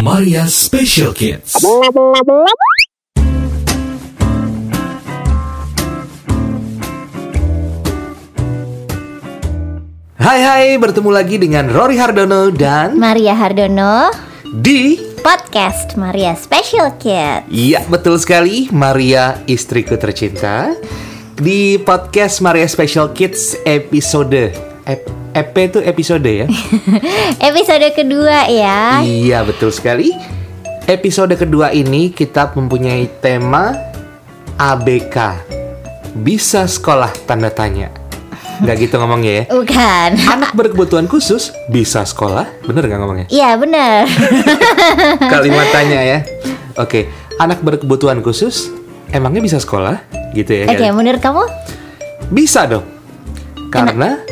Maria Special Kids. Hai hai, bertemu lagi dengan Rory Hardono dan Maria Hardono di Podcast Maria Special Kids. Iya betul sekali, Maria istriku tercinta. Di podcast Maria Special Kids episode Ep, EP itu episode ya? Episode kedua ya iya betul sekali Episode kedua ini kita mempunyai tema ABK Bisa sekolah tanda tanya Gak gitu ngomongnya ya Bukan Anak berkebutuhan khusus bisa sekolah Bener gak ngomongnya? Iya bener kalimat tanya ya. Oke, anak berkebutuhan khusus emangnya bisa sekolah? Gitu ya. Oke kan? menurut kamu Bisa dong. Karena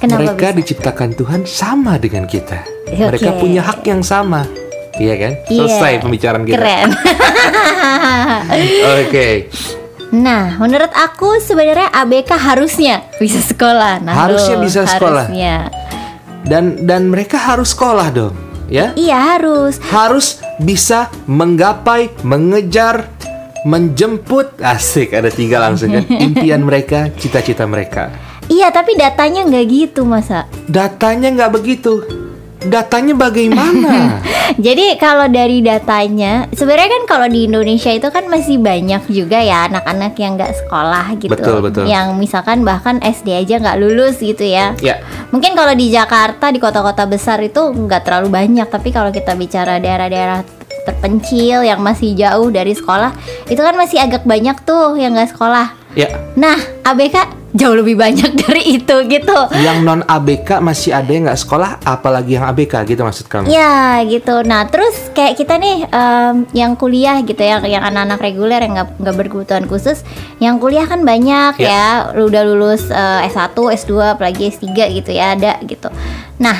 Kenapa mereka bisa? diciptakan Tuhan sama dengan kita. Oke. Mereka punya hak yang sama. Iya kan? Selesai Iya. pembicaraan kita. Keren Oke. Nah menurut aku sebenarnya ABK harusnya bisa sekolah nah, Harusnya loh, bisa sekolah. Harusnya Dan dan mereka harus sekolah dong, ya. Iya harus Harus bisa menggapai, mengejar, menjemput asik ada tiga langsung kan impian mereka cita-cita mereka Iya tapi datanya nggak gitu masa datanya nggak begitu datanya bagaimana Jadi kalau dari datanya, sebenarnya kan kalau di Indonesia itu kan masih banyak juga ya anak-anak yang nggak sekolah gitu. Betul, betul. Yang misalkan bahkan SD aja nggak lulus gitu ya. ya Mungkin kalau di Jakarta di kota-kota besar itu nggak terlalu banyak, tapi kalau kita bicara daerah-daerah terpencil yang masih jauh dari sekolah, itu kan masih agak banyak tuh yang nggak sekolah. ya Nah, ABK jauh lebih banyak dari itu gitu. yang non ABK masih ada yang nggak sekolah apalagi yang ABK gitu maksud kamu Ya gitu. Nah terus kayak kita nih em, yang kuliah gitu ya, yang anak-anak reguler yang nggak berkebutuhan khusus, yang kuliah kan banyak Ya. ya, udah lulus eh, S1, S2, apalagi S3 gitu ya ada gitu. Nah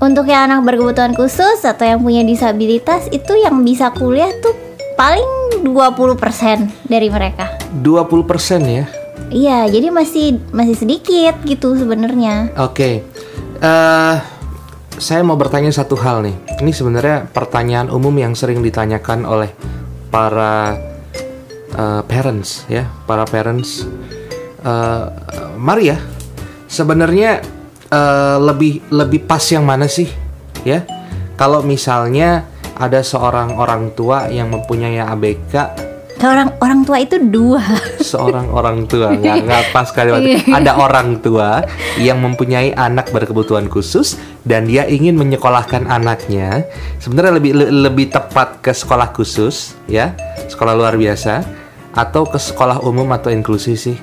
untuk yang anak berkebutuhan khusus atau yang punya disabilitas itu yang bisa kuliah tuh paling 20% dari mereka. 20% ya Iya, jadi masih masih sedikit gitu sebenarnya. oke. Eh saya mau bertanya satu hal nih. Ini sebenarnya pertanyaan umum yang sering ditanyakan oleh para eh, parents ya para parents. Eh Maria sebenarnya eh, lebih lebih pas yang mana sih ya? Kalau misalnya ada seorang orang tua yang mempunyai ABK Orang orang tua itu dua. seorang orang tua. Nggak nggak pas kalimat Iya. ada orang tua yang mempunyai anak berkebutuhan khusus dan dia ingin menyekolahkan anaknya. Sebenarnya lebih le- lebih tepat ke sekolah khusus ya. Sekolah luar biasa atau ke sekolah umum atau inklusi sih.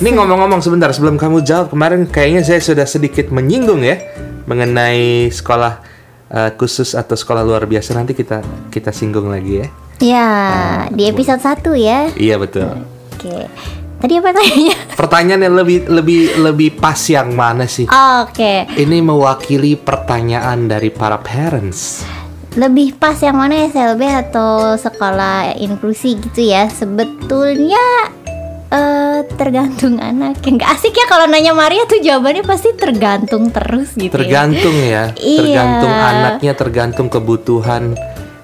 Ini ngomong-ngomong sebentar sebelum kamu jawab kemarin kayaknya saya sudah sedikit menyinggung ya mengenai sekolah eh, khusus atau sekolah luar biasa. Nanti kita kita singgung lagi ya Ya, di episode 1 ya. iya betul Oke. Tadi apa tanya? Pertanyaan yang lebih lebih lebih pas yang mana sih? Oke. Ini mewakili pertanyaan dari para parents. Lebih pas yang mana SLB atau sekolah inklusi gitu ya? Sebetulnya eh tergantung anak. Nggak asik ya kalau nanya Maria tuh jawabannya pasti tergantung terus gitu ya. Tergantung ya, Iya. tergantung anaknya, tergantung kebutuhan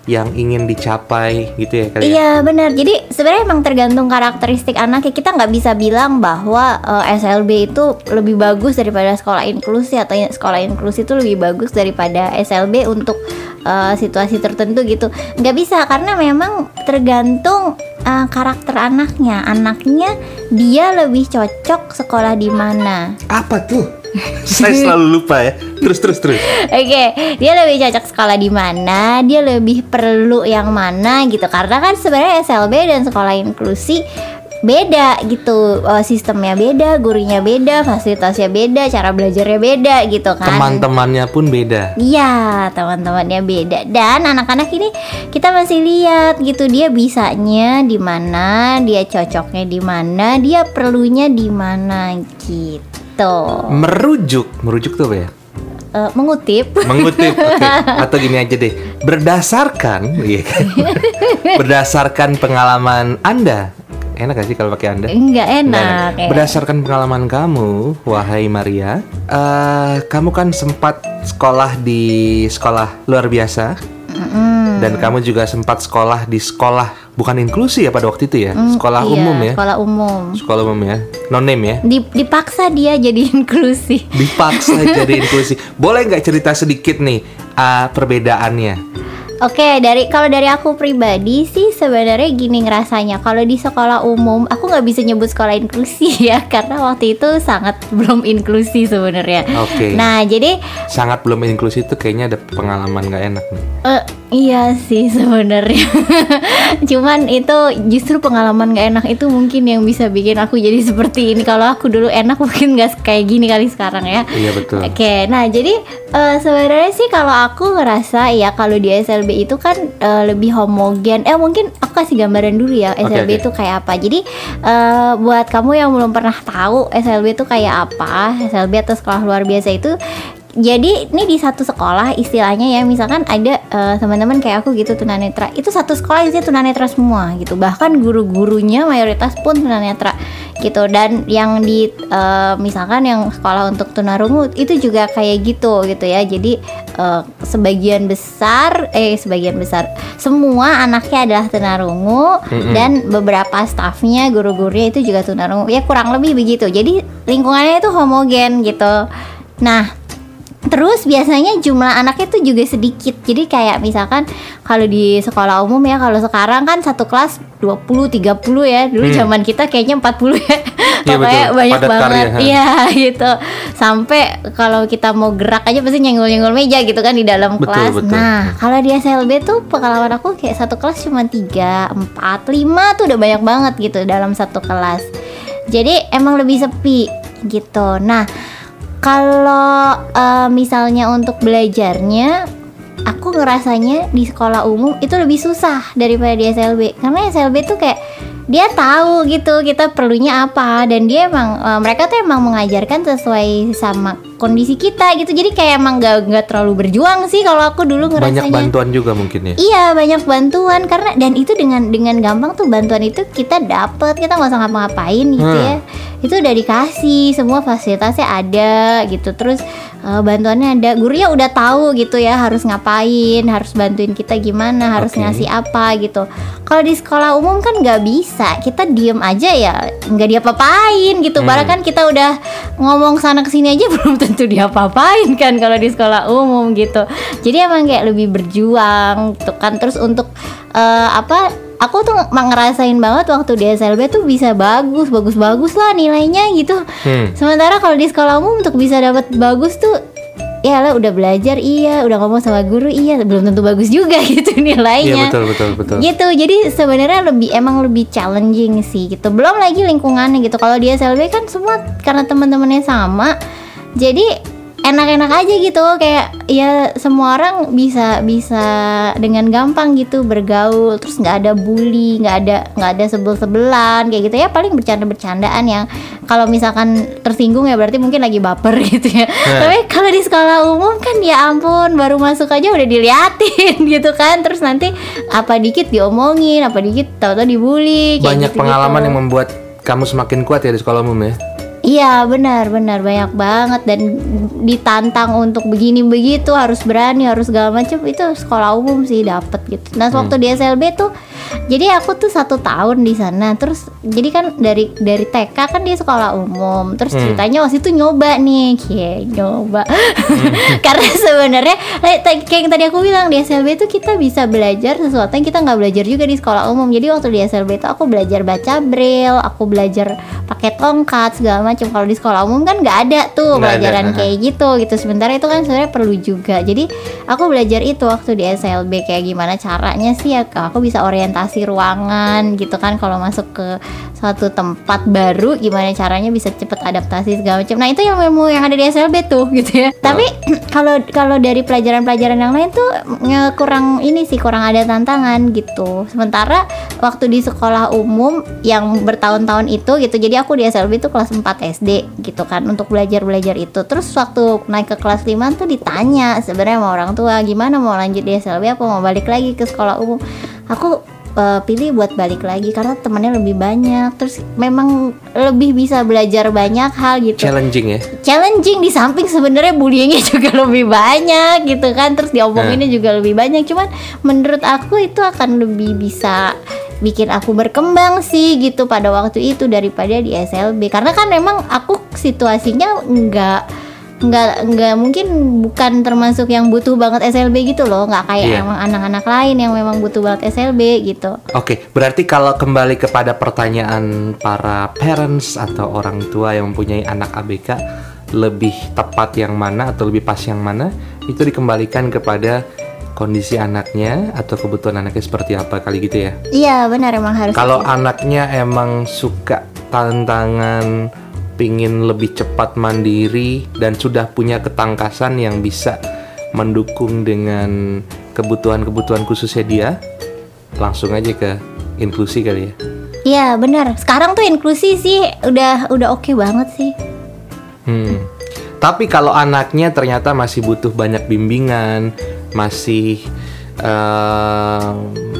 yang ingin dicapai gitu ya kali ya. Iya benar. Jadi sebenarnya emang tergantung karakteristik anaknya. Kita nggak bisa bilang bahwa eh, SLB itu lebih bagus daripada sekolah inklusi atau in- sekolah inklusi itu lebih bagus daripada SLB untuk eh, situasi tertentu gitu. Nggak bisa karena memang tergantung eh, karakter anaknya. Anaknya dia lebih cocok sekolah di mana. Apa tuh? Saya selalu lupa ya. Terus terus terus. Oke, dia lebih cocok sekolah di mana, dia lebih perlu yang mana gitu. Karena kan sebenarnya SLB dan sekolah inklusi beda gitu, Eh, sistemnya beda, gurunya beda, fasilitasnya beda, cara belajarnya beda gitu kan. Teman-temannya pun beda. Iya, teman-temannya beda. Dan anak-anak ini kita masih lihat gitu dia bisanya di mana, dia cocoknya di mana, dia perlunya di mana gitu. Merujuk, merujuk tuh apa ya? Eh, mengutip mengutip oke. atau gini aja deh berdasarkan iya kan? berdasarkan pengalaman anda Enak gak sih kalau pakai Anda? Nggak enak. Nggak ya. Berdasarkan pengalaman kamu, wahai Maria, eh, kamu kan sempat sekolah di sekolah luar biasa, dan kamu juga sempat sekolah di sekolah bukan inklusi ya pada waktu itu ya, sekolah Iya, umum ya, Sekolah umum. sekolah umum ya, non name ya. Di- dipaksa dia jadi inklusi. Dipaksa jadi inklusi. Boleh nggak cerita sedikit nih ah, perbedaannya? Oke, dari kalau dari aku pribadi sih sebenarnya gini ngerasanya. Kalau di sekolah umum, aku nggak bisa nyebut sekolah inklusi ya, karena waktu itu sangat belum inklusi sebenarnya. Oke. Nah, jadi Sangat belum inklusi itu kayaknya ada pengalaman nggak enak nih. eh, iya sih sebenarnya. Cuman itu justru pengalaman nggak enak itu mungkin yang bisa bikin aku jadi seperti ini. Kalau aku dulu enak mungkin nggak kayak gini kali sekarang ya. Iya betul. Oke, nah jadi eh, sebenarnya sih kalau aku ngerasa ya kalau di SLB itu kan eh, lebih homogen. Eh mungkin aku kasih gambaran dulu ya SLB oke. itu kayak apa. Jadi eh, buat kamu yang belum pernah tahu SLB itu kayak apa, SLB atau sekolah luar biasa itu jadi ini di satu sekolah istilahnya ya. Misalkan ada eh, teman-teman kayak aku gitu tunanetra. Itu satu sekolah isinya tunanetra semua gitu. Bahkan guru-gurunya mayoritas pun tunanetra gitu. Dan yang di eh, misalkan yang sekolah untuk tunarungu itu juga kayak gitu gitu ya. Jadi eh, sebagian besar eh sebagian besar semua anaknya adalah tunarungu. Dan beberapa stafnya guru-gurunya itu juga tunarungu. Ya kurang lebih begitu. Jadi lingkungannya itu homogen gitu. Nah Terus biasanya jumlah anaknya tuh juga sedikit. Jadi kayak misalkan kalau di sekolah umum ya kalau sekarang kan satu kelas 20 30 ya. Dulu Hmm. zaman kita kayaknya 40 ya. Iya, Pokoknya banyak Padat banget. Iya gitu. Sampai kalau kita mau gerak aja pasti nyenggol-nyenggol meja gitu kan di dalam Betul, kelas. betul. Nah, kalau di SLB tuh pengalaman aku kayak satu kelas cuma 3, 4, 5 tuh udah banyak banget gitu dalam satu kelas. Jadi emang lebih sepi gitu. Nah, kalau eh, misalnya untuk belajarnya aku ngerasanya di sekolah umum itu lebih susah daripada di SLB karena SLB tuh kayak dia tahu gitu kita perlunya apa. Dan dia emang eh, mereka tuh emang mengajarkan sesuai sama kondisi kita gitu. Jadi kayak emang gak, nggak terlalu berjuang sih kalau aku dulu ngerasanya. Banyak bantuan juga mungkin ya. Iya banyak bantuan. Karena dan itu dengan dengan gampang tuh bantuan itu kita dapet. Kita nggak usah ngapa-ngapain gitu Hmm. ya. Itu udah dikasih semua fasilitasnya ada gitu. Terus eh, bantuannya ada. Gurunya udah tahu gitu ya harus ngapain harus bantuin kita gimana harus Oke. ngasih apa gitu. Kalau di sekolah umum kan nggak bisa. Kita diem aja ya nggak diapa-apain gitu. Hmm. Padahal kan kita udah ngomong sana ke sini aja belum tentu diapa-apain kan kalau di sekolah umum gitu. Jadi emang kayak lebih berjuang gitu kan. Terus untuk eh, apa aku tuh ngerasain banget waktu di SLB tuh bisa bagus bagus bagus lah nilainya gitu. Hmm. sementara kalau di sekolah umum untuk bisa dapat bagus tuh ya lah udah belajar iya. Udah ngomong sama guru iya. Belum tentu bagus juga gitu Iya nilainya betul betul betul. gitu. Jadi sebenarnya lebih emang lebih challenging sih gitu. Belum lagi lingkungannya gitu. Kalau di SLB kan semua karena teman-temannya sama jadi enak-enak aja gitu. Kayak ya semua orang bisa bisa dengan gampang gitu bergaul. Terus nggak ada bully nggak ada nggak ada sebel-sebelan kayak gitu ya. Paling bercanda-bercandaan yang kalau misalkan tersinggung ya berarti mungkin lagi baper gitu ya. Tapi kalau di sekolah umum kan ya ampun baru masuk aja udah diliatin gitu kan. Terus nanti apa dikit diomongin apa dikit tahu-tahu dibully kayak Banyak gitu-gitu. pengalaman yang membuat kamu semakin kuat ya di sekolah umum ya. Iya benar benar. Banyak banget. Dan ditantang untuk begini begitu. Harus berani harus segala macam itu sekolah umum sih dapet gitu. Nah waktu di SLB tuh jadi aku tuh satu tahun di sana. Terus jadi kan dari dari TK kan di sekolah umum. Terus Hmm. ceritanya waktu itu nyoba nih. Kayak nyoba. Karena sebenarnya kayak yang tadi aku bilang di SLB tuh kita bisa belajar sesuatu yang kita nggak belajar juga di sekolah umum. Jadi waktu di SLB itu aku belajar baca braille aku belajar pakai tongkat segala macam kalau di sekolah umum kan nggak ada tuh ada, pelajaran nah. kayak gitu gitu. Sementara itu kan sebenarnya perlu juga. Jadi aku belajar itu waktu di SLB kayak gimana caranya sih ya aku bisa orientasi ruangan gitu kan. Kalau masuk ke suatu tempat baru gimana caranya bisa cepet adaptasi segala macam. Nah itu yang ilmu yang ada di SLB tuh gitu ya. Tapi kalau kalau dari pelajaran-pelajaran yang lain tuh kurang ini sih kurang ada tantangan gitu. Sementara waktu di sekolah umum yang bertahun-tahun itu gitu. Jadi aku di SLB itu kelas 4 SD gitu kan untuk belajar-belajar itu. Terus waktu naik ke kelas 5 tuh ditanya sebenarnya sama orang tua gimana mau lanjut di SLB apa mau balik lagi ke sekolah umum? Aku eh, pilih buat balik lagi karena temannya lebih banyak. Terus memang lebih bisa belajar banyak hal gitu. Challenging ya. challenging di samping sebenarnya bullyingnya juga lebih banyak gitu kan. Terus diomonginnya juga lebih banyak. Cuman menurut aku itu akan lebih bisa bikin aku berkembang sih gitu pada waktu itu daripada di SLB karena kan memang aku situasinya nggak nggak nggak mungkin bukan termasuk yang butuh banget SLB gitu loh nggak kayak Iya. emang anak-anak lain yang memang butuh banget SLB gitu Oke, berarti kalau kembali kepada pertanyaan para parents atau orang tua yang mempunyai anak ABK, lebih tepat yang mana atau lebih pas yang mana, itu dikembalikan kepada kondisi anaknya atau kebutuhan anaknya seperti apa kali gitu ya. iya benar emang harus Kalau gitu. anaknya emang suka tantangan pingin lebih cepat mandiri dan sudah punya ketangkasan yang bisa mendukung dengan kebutuhan-kebutuhan khususnya dia, langsung aja ke inklusi kali ya. iya benar sekarang tuh inklusi sih udah udah oke banget sih Hmm. Tapi kalau anaknya ternyata masih butuh banyak bimbingan, masih eh,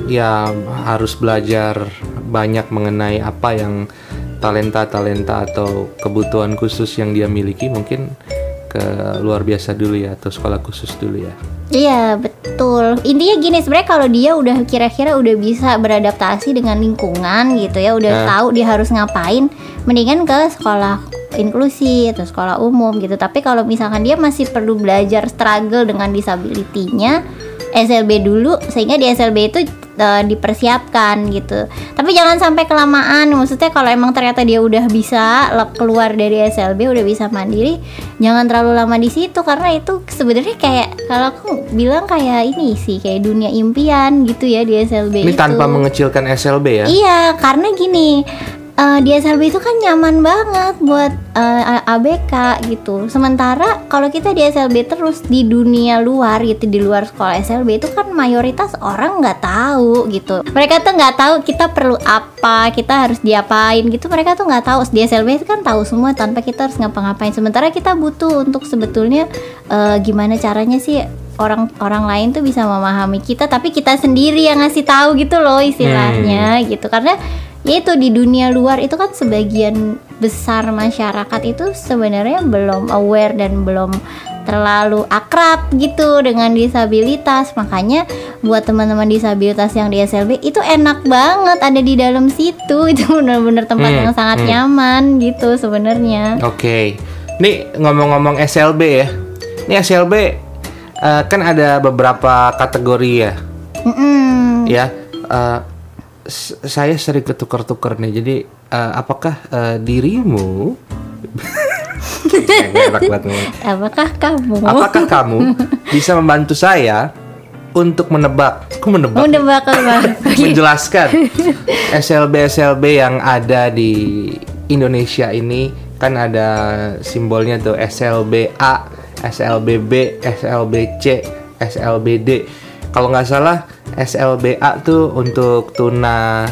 ya harus belajar banyak mengenai apa yang talenta-talenta atau kebutuhan khusus yang dia miliki, mungkin ke luar biasa dulu ya atau sekolah khusus dulu ya. Iya betul Intinya gini sebenarnya kalau dia udah kira-kira udah bisa beradaptasi dengan lingkungan gitu ya Udah Nah. tahu dia harus ngapain Mendingan ke sekolah inklusi atau sekolah umum gitu Tapi kalau misalkan dia masih perlu belajar struggle dengan disability-nya SLB dulu sehingga di SLB itu eh, dipersiapkan gitu Tapi jangan sampai kelamaan Maksudnya kalau emang ternyata dia udah bisa keluar dari SLB udah bisa mandiri Jangan terlalu lama di situ karena itu sebenarnya kayak kalau aku bilang kayak ini sih kayak dunia impian gitu ya di SLB Ini itu. tanpa mengecilkan SLB ya. Iya, karena gini, eh, di SLB itu kan nyaman banget buat eh, A- ABK gitu. Sementara kalau kita di SLB terus di dunia luar gitu, di luar sekolah SLB itu kan mayoritas orang nggak tahu gitu. Mereka tuh nggak tahu kita perlu apa, kita harus diapain gitu. Mereka tuh nggak tahu di SLB itu kan tahu semua tanpa kita harus ngapa-ngapain. Sementara kita butuh untuk sebetulnya eh, gimana caranya sih orang orang lain tuh bisa memahami kita tapi kita sendiri yang ngasih tahu gitu loh istilahnya gitu karena ya itu di dunia luar itu kan sebagian besar masyarakat itu sebenarnya belum aware dan belum terlalu akrab gitu dengan disabilitas makanya buat teman-teman disabilitas yang di SLB itu enak banget ada di dalam situ itu benar-benar tempat Hmm, yang sangat hmm. nyaman gitu sebenarnya Oke, nih ngomong-ngomong SLB ya, ini SLB eh, kan ada beberapa kategori ya, Mm-mm. ya. eh, s- saya sering ketukar-tukar nih, jadi eh, apakah eh, dirimu? Apakah kamu apakah kamu bisa membantu saya untuk menebak? Aku menebak. menebak apa? menjelaskan SLB SLB yang ada di Indonesia ini kan ada simbolnya tuh SLBA, SLBB, SLBC, SLBD. Kalau nggak salah SLBA tuh untuk tuna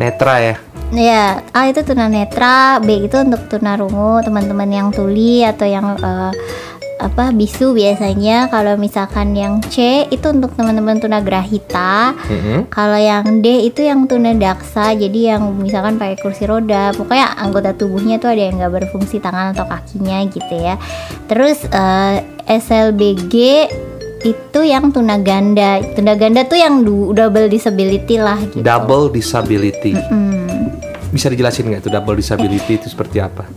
netra ya. Ya, A itu tunanetra, B itu untuk tunarungu, teman-teman yang tuli atau yang eh, apa bisu biasanya. Kalau misalkan yang C itu untuk teman-teman tunagrahita. Mm-mm. Kalau yang D itu yang tunadaksa, jadi yang misalkan pakai kursi roda. Pokoknya anggota tubuhnya tuh ada yang nggak berfungsi tangan atau kakinya gitu ya. Terus eh, SLBG itu yang tunaganda. Tunaganda tuh yang double disability lah gitu. Double disability. Hmm. Bisa dijelasin nggak tuh double disability itu seperti apa?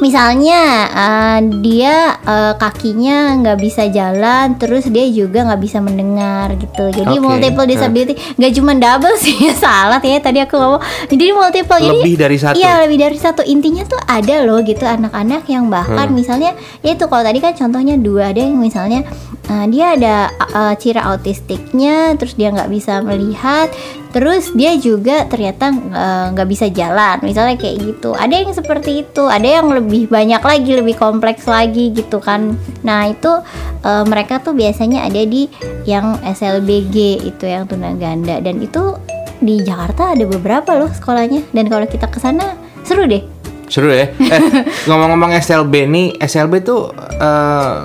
Misalnya eh, dia eh, kakinya nggak bisa jalan, terus dia juga nggak bisa mendengar gitu. Jadi Oke, multiple nah. disability nggak cuma double sih, salah ya tadi aku ngomong. Jadi multiple jadi Lebih dari satu. Iya lebih dari satu. Intinya tuh ada loh gitu anak-anak yang bahkan Hmm. misalnya ya itu kalau tadi kan contohnya dua ada yang misalnya eh, dia ada eh, ciri autistiknya, terus dia nggak bisa melihat, terus dia juga ternyata eh, nggak bisa jalan, misalnya kayak gitu. Ada yang seperti itu, ada yang lebih banyak lagi, lebih kompleks lagi gitu kan. Nah itu eh, mereka tuh biasanya ada di yang SLBG itu yang tunaganda dan itu di Jakarta ada beberapa loh sekolahnya dan kalau kita ke sana seru deh. Seru ya. Eh, ngomong-ngomong SLB nih, SLB tuh eh,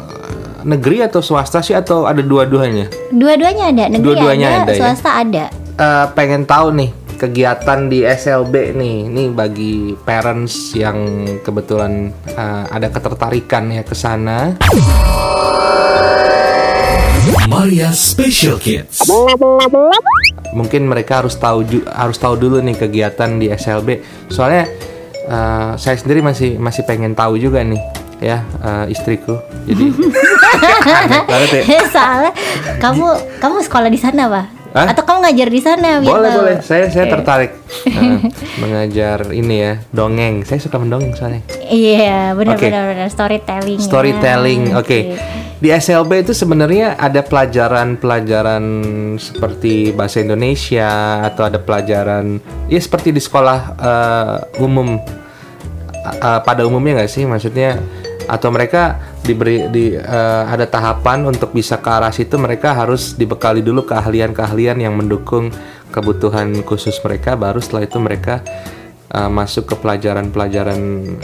negeri atau swasta sih atau ada dua-duanya? Dua-duanya ada, negeri Dua-duanya ada, ada ya? swasta ada. Eh, pengen tahu nih kegiatan di SLB nih. Nih bagi parents yang kebetulan eh, ada ketertarikan ya ke sana. Maria Special Kids. Mungkin mereka harus tahu harus tahu dulu nih kegiatan di SLB. Soalnya eh, saya sendiri masih masih pengen tahu juga nih ya eh, istriku. Jadi banget ya. Soalnya kamu kamu sekolah di sana, Pak? Hah? Atau kamu ngajar di sana? biar Boleh tahu? boleh, saya saya Oke. tertarik eh, mengajar ini ya dongeng. Saya suka mendongeng soalnya. Iya, benar Oke. benar benar storytelling. ya. Storytelling, oke. Di SLB itu sebenarnya ada pelajaran-pelajaran seperti bahasa Indonesia atau ada pelajaran ya seperti di sekolah eh, umum a- pada umumnya nggak sih maksudnya atau mereka diberi di eh, ada tahapan untuk bisa ke arah situ mereka harus dibekali dulu keahlian-keahlian yang mendukung kebutuhan khusus mereka baru setelah itu mereka eh, masuk ke pelajaran-pelajaran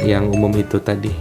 yang umum itu tadi.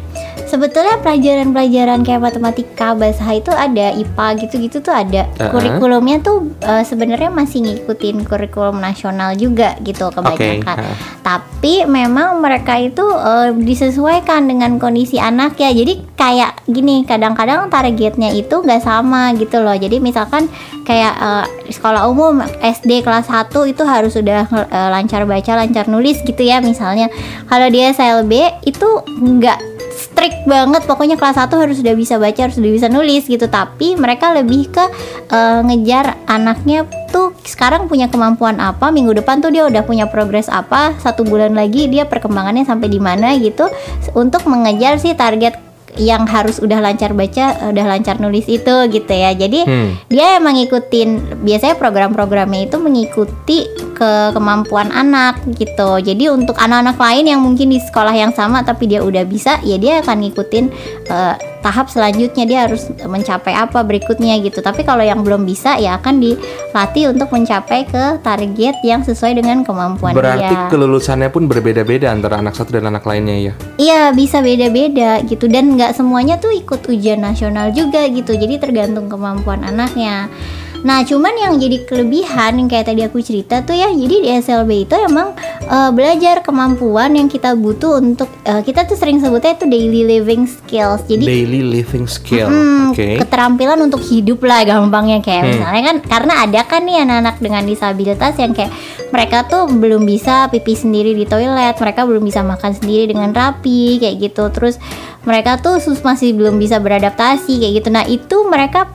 Sebetulnya pelajaran-pelajaran kayak matematika, bahasa itu ada, IPA gitu-gitu tuh ada. Uh-uh. Kurikulumnya tuh eh, sebenarnya masih ngikutin kurikulum nasional juga gitu kebanyakan. uh. Tapi memang mereka itu eh, disesuaikan dengan kondisi anak ya. Jadi kayak gini, kadang-kadang targetnya itu nggak sama gitu loh. Jadi misalkan kayak eh, sekolah umum SD kelas 1 itu harus sudah eh, lancar baca, lancar nulis gitu ya misalnya. Kalau di SLB itu nggak strict banget. Pokoknya kelas 1 harus sudah bisa baca harus sudah bisa nulis gitu. Tapi mereka lebih ke eh, ngejar anaknya tuh sekarang punya kemampuan apa minggu depan tuh dia udah punya progres apa satu bulan lagi dia perkembangannya sampai di mana gitu untuk mengejar sih target yang harus udah lancar baca udah lancar nulis itu gitu ya jadi Hmm. dia emang ngikutin biasanya program-programnya itu mengikuti ke kemampuan anak gitu jadi untuk anak-anak lain yang mungkin di sekolah yang sama tapi dia udah bisa ya dia akan ngikutin eh, tahap selanjutnya dia harus mencapai apa berikutnya gitu tapi kalau yang belum bisa ya akan dilatih untuk mencapai ke target yang sesuai dengan kemampuan Berarti dia kelulusannya pun berbeda-beda antara anak satu dan anak lainnya ya. Iya bisa beda-beda gitu dan nggak semuanya tuh ikut ujian nasional juga gitu jadi tergantung kemampuan anaknya. Nah cuman yang jadi kelebihan yang kayak tadi aku cerita tuh ya jadi di SLB itu emang eh, belajar kemampuan yang kita butuh untuk eh, kita tuh sering sebutnya itu daily living skills jadi Daily living skill. Hmm, Oke. keterampilan untuk hidup lah gampangnya kayak Hmm. misalnya kan karena ada kan nih anak-anak dengan disabilitas yang kayak mereka tuh belum bisa pipi sendiri di toilet, mereka belum bisa makan sendiri dengan rapi kayak gitu. Terus mereka tuh sus masih belum bisa beradaptasi kayak gitu. Nah, itu mereka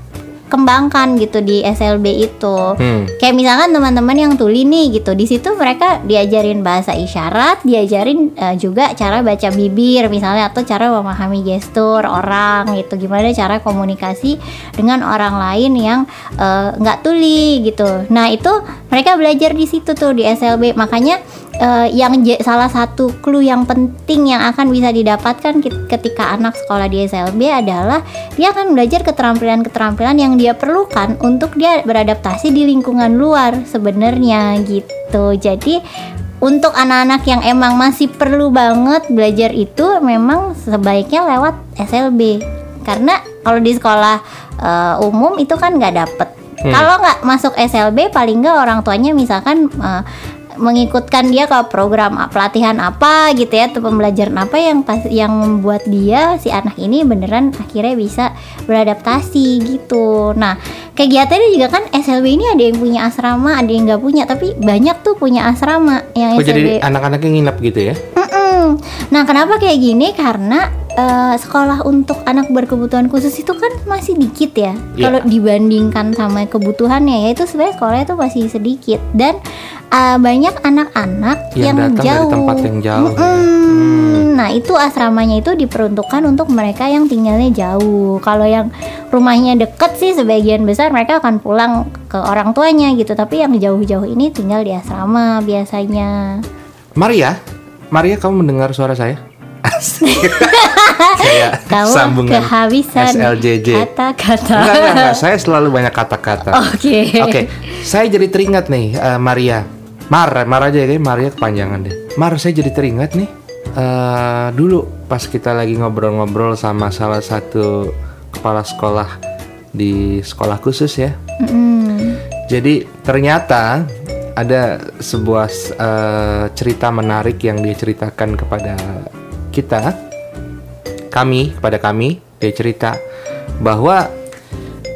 kembangkan gitu di SLB itu. Hmm. Kayak misalkan teman-teman yang tuli nih gitu, di situ mereka diajarin bahasa isyarat, diajarin eh, juga cara baca bibir misalnya atau cara memahami gestur orang gitu, gimana cara komunikasi dengan orang lain yang eh, nggak tuli gitu. Nah itu mereka belajar di situ tuh di SLB, makanya eh, yang j- salah satu clue yang penting yang akan bisa didapatkan ketika anak sekolah di SLB adalah dia akan belajar keterampilan-keterampilan yang dia perlukan untuk dia beradaptasi di lingkungan luar sebenarnya gitu. Jadi untuk anak-anak yang emang masih perlu banget belajar itu memang sebaiknya lewat SLB karena kalau di sekolah eh, umum itu kan nggak dapet. Hmm. Kalau nggak masuk SLB paling nggak orang tuanya misalkan eh, mengikutkan dia ke program pelatihan apa gitu ya atau pembelajaran apa yang pas yang membuat dia si anak ini beneran akhirnya bisa beradaptasi gitu. Nah kegiatannya juga kan SLB ini ada yang punya asrama, ada yang nggak punya, tapi banyak tuh punya asrama yang Oh SLB. jadi anak-anaknya nginep gitu ya? Mm-mm. Nah, kenapa kayak gini? Karena eh, sekolah untuk anak berkebutuhan khusus itu kan masih dikit ya. Iya. Kalau dibandingkan sama kebutuhannya, ya itu sebenarnya sekolahnya itu masih sedikit dan eh, banyak anak-anak Yang yang, datang dari jauh. tempat yang jauh ya. Mm-mm. Nah, itu asramanya itu diperuntukkan untuk mereka yang tinggalnya jauh. Kalau yang rumahnya deket sih sebagian besar mereka akan pulang ke orang tuanya gitu. Tapi yang jauh-jauh ini tinggal di asrama biasanya. Maria, Maria kamu mendengar suara saya? Asik. Kayak Kamu sambungan kehabisan SLJJ. kata-kata. Enggak, enggak, enggak. Saya selalu banyak kata-kata. Oke. Oke, saya jadi teringat nih eh, Maria. Mar, Mar aja ya, Maria kepanjangan deh. Mar, saya jadi teringat nih. eh dulu pas kita lagi ngobrol-ngobrol sama salah satu kepala sekolah di sekolah khusus ya. Mm. Jadi ternyata ada sebuah eh, cerita menarik yang dia ceritakan kepada kita, kami kepada kami dia cerita bahwa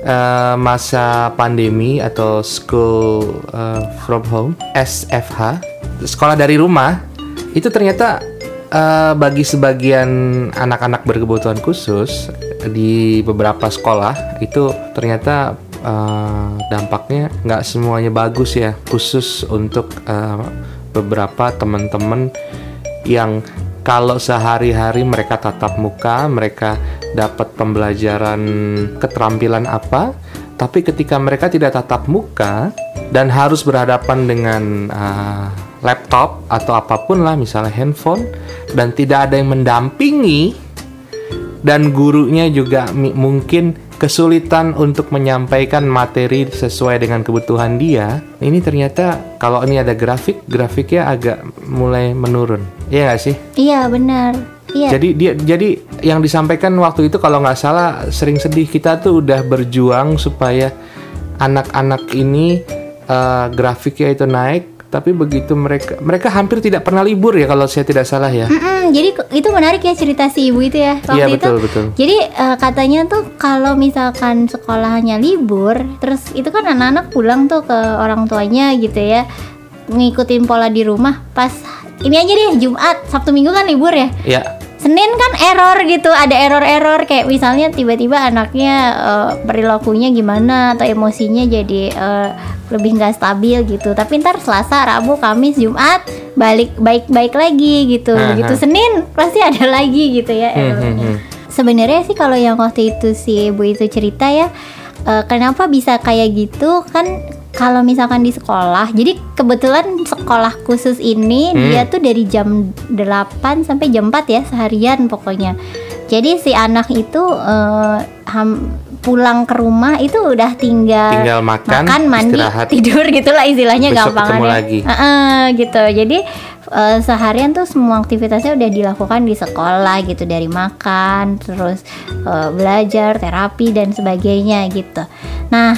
eh, masa pandemi atau school eh, from home SFH sekolah dari rumah itu ternyata eh, bagi sebagian anak-anak berkebutuhan khusus di beberapa sekolah itu ternyata eh, dampaknya nggak semuanya bagus ya khusus untuk eh, beberapa teman-teman yang kalau sehari-hari mereka tatap muka, mereka dapat pembelajaran keterampilan apa, tapi ketika mereka tidak tatap muka dan harus berhadapan dengan uh, laptop atau apa pun lah, misalnya handphone, dan tidak ada yang mendampingi, dan gurunya juga mungkin kesulitan untuk menyampaikan materi sesuai dengan kebutuhan dia. Ini ternyata kalau ini ada grafik, grafiknya agak mulai menurun. Iya nggak sih? Iya benar. Iya. Jadi dia jadi yang disampaikan waktu itu kalau nggak salah sering sedih kita tuh udah berjuang supaya anak-anak ini eh, grafiknya itu naik, tapi begitu mereka mereka hampir tidak pernah libur ya kalau saya tidak salah ya. Mm-mm, jadi itu menarik ya cerita si ibu itu ya waktu Iya itu. betul betul. Jadi eh, katanya tuh kalau misalkan sekolahnya libur, terus itu kan anak-anak pulang tuh ke orang tuanya gitu ya, ngikutin pola di rumah. Pas ini aja deh Jumat, Sabtu Minggu kan libur ya. Ya Senin kan error gitu, ada error-error kayak misalnya tiba-tiba anaknya eh, perilakunya gimana atau emosinya jadi eh, lebih nggak stabil gitu. Tapi ntar Selasa, Rabu, Kamis, Jumat balik baik-baik lagi gitu. Aha. Gitu Senin pasti ada lagi gitu ya Hmm, errornya. hmm, hmm. Sebenarnya sih kalau yang waktu itu si ibu itu cerita ya, eh, kenapa bisa kayak gitu kan? Kalau misalkan di sekolah, jadi kebetulan sekolah khusus ini Hmm. dia tuh dari jam 8 sampai jam 4 ya seharian pokoknya. Jadi si anak itu eh, ham- pulang ke rumah itu udah tinggal Tinggal makan, mandi, istirahat. tidur gitulah istilahnya gampang ketemu lagi. gitu. Jadi eh, seharian tuh semua aktivitasnya udah dilakukan di sekolah gitu dari makan, terus eh, belajar, terapi dan sebagainya gitu. Nah,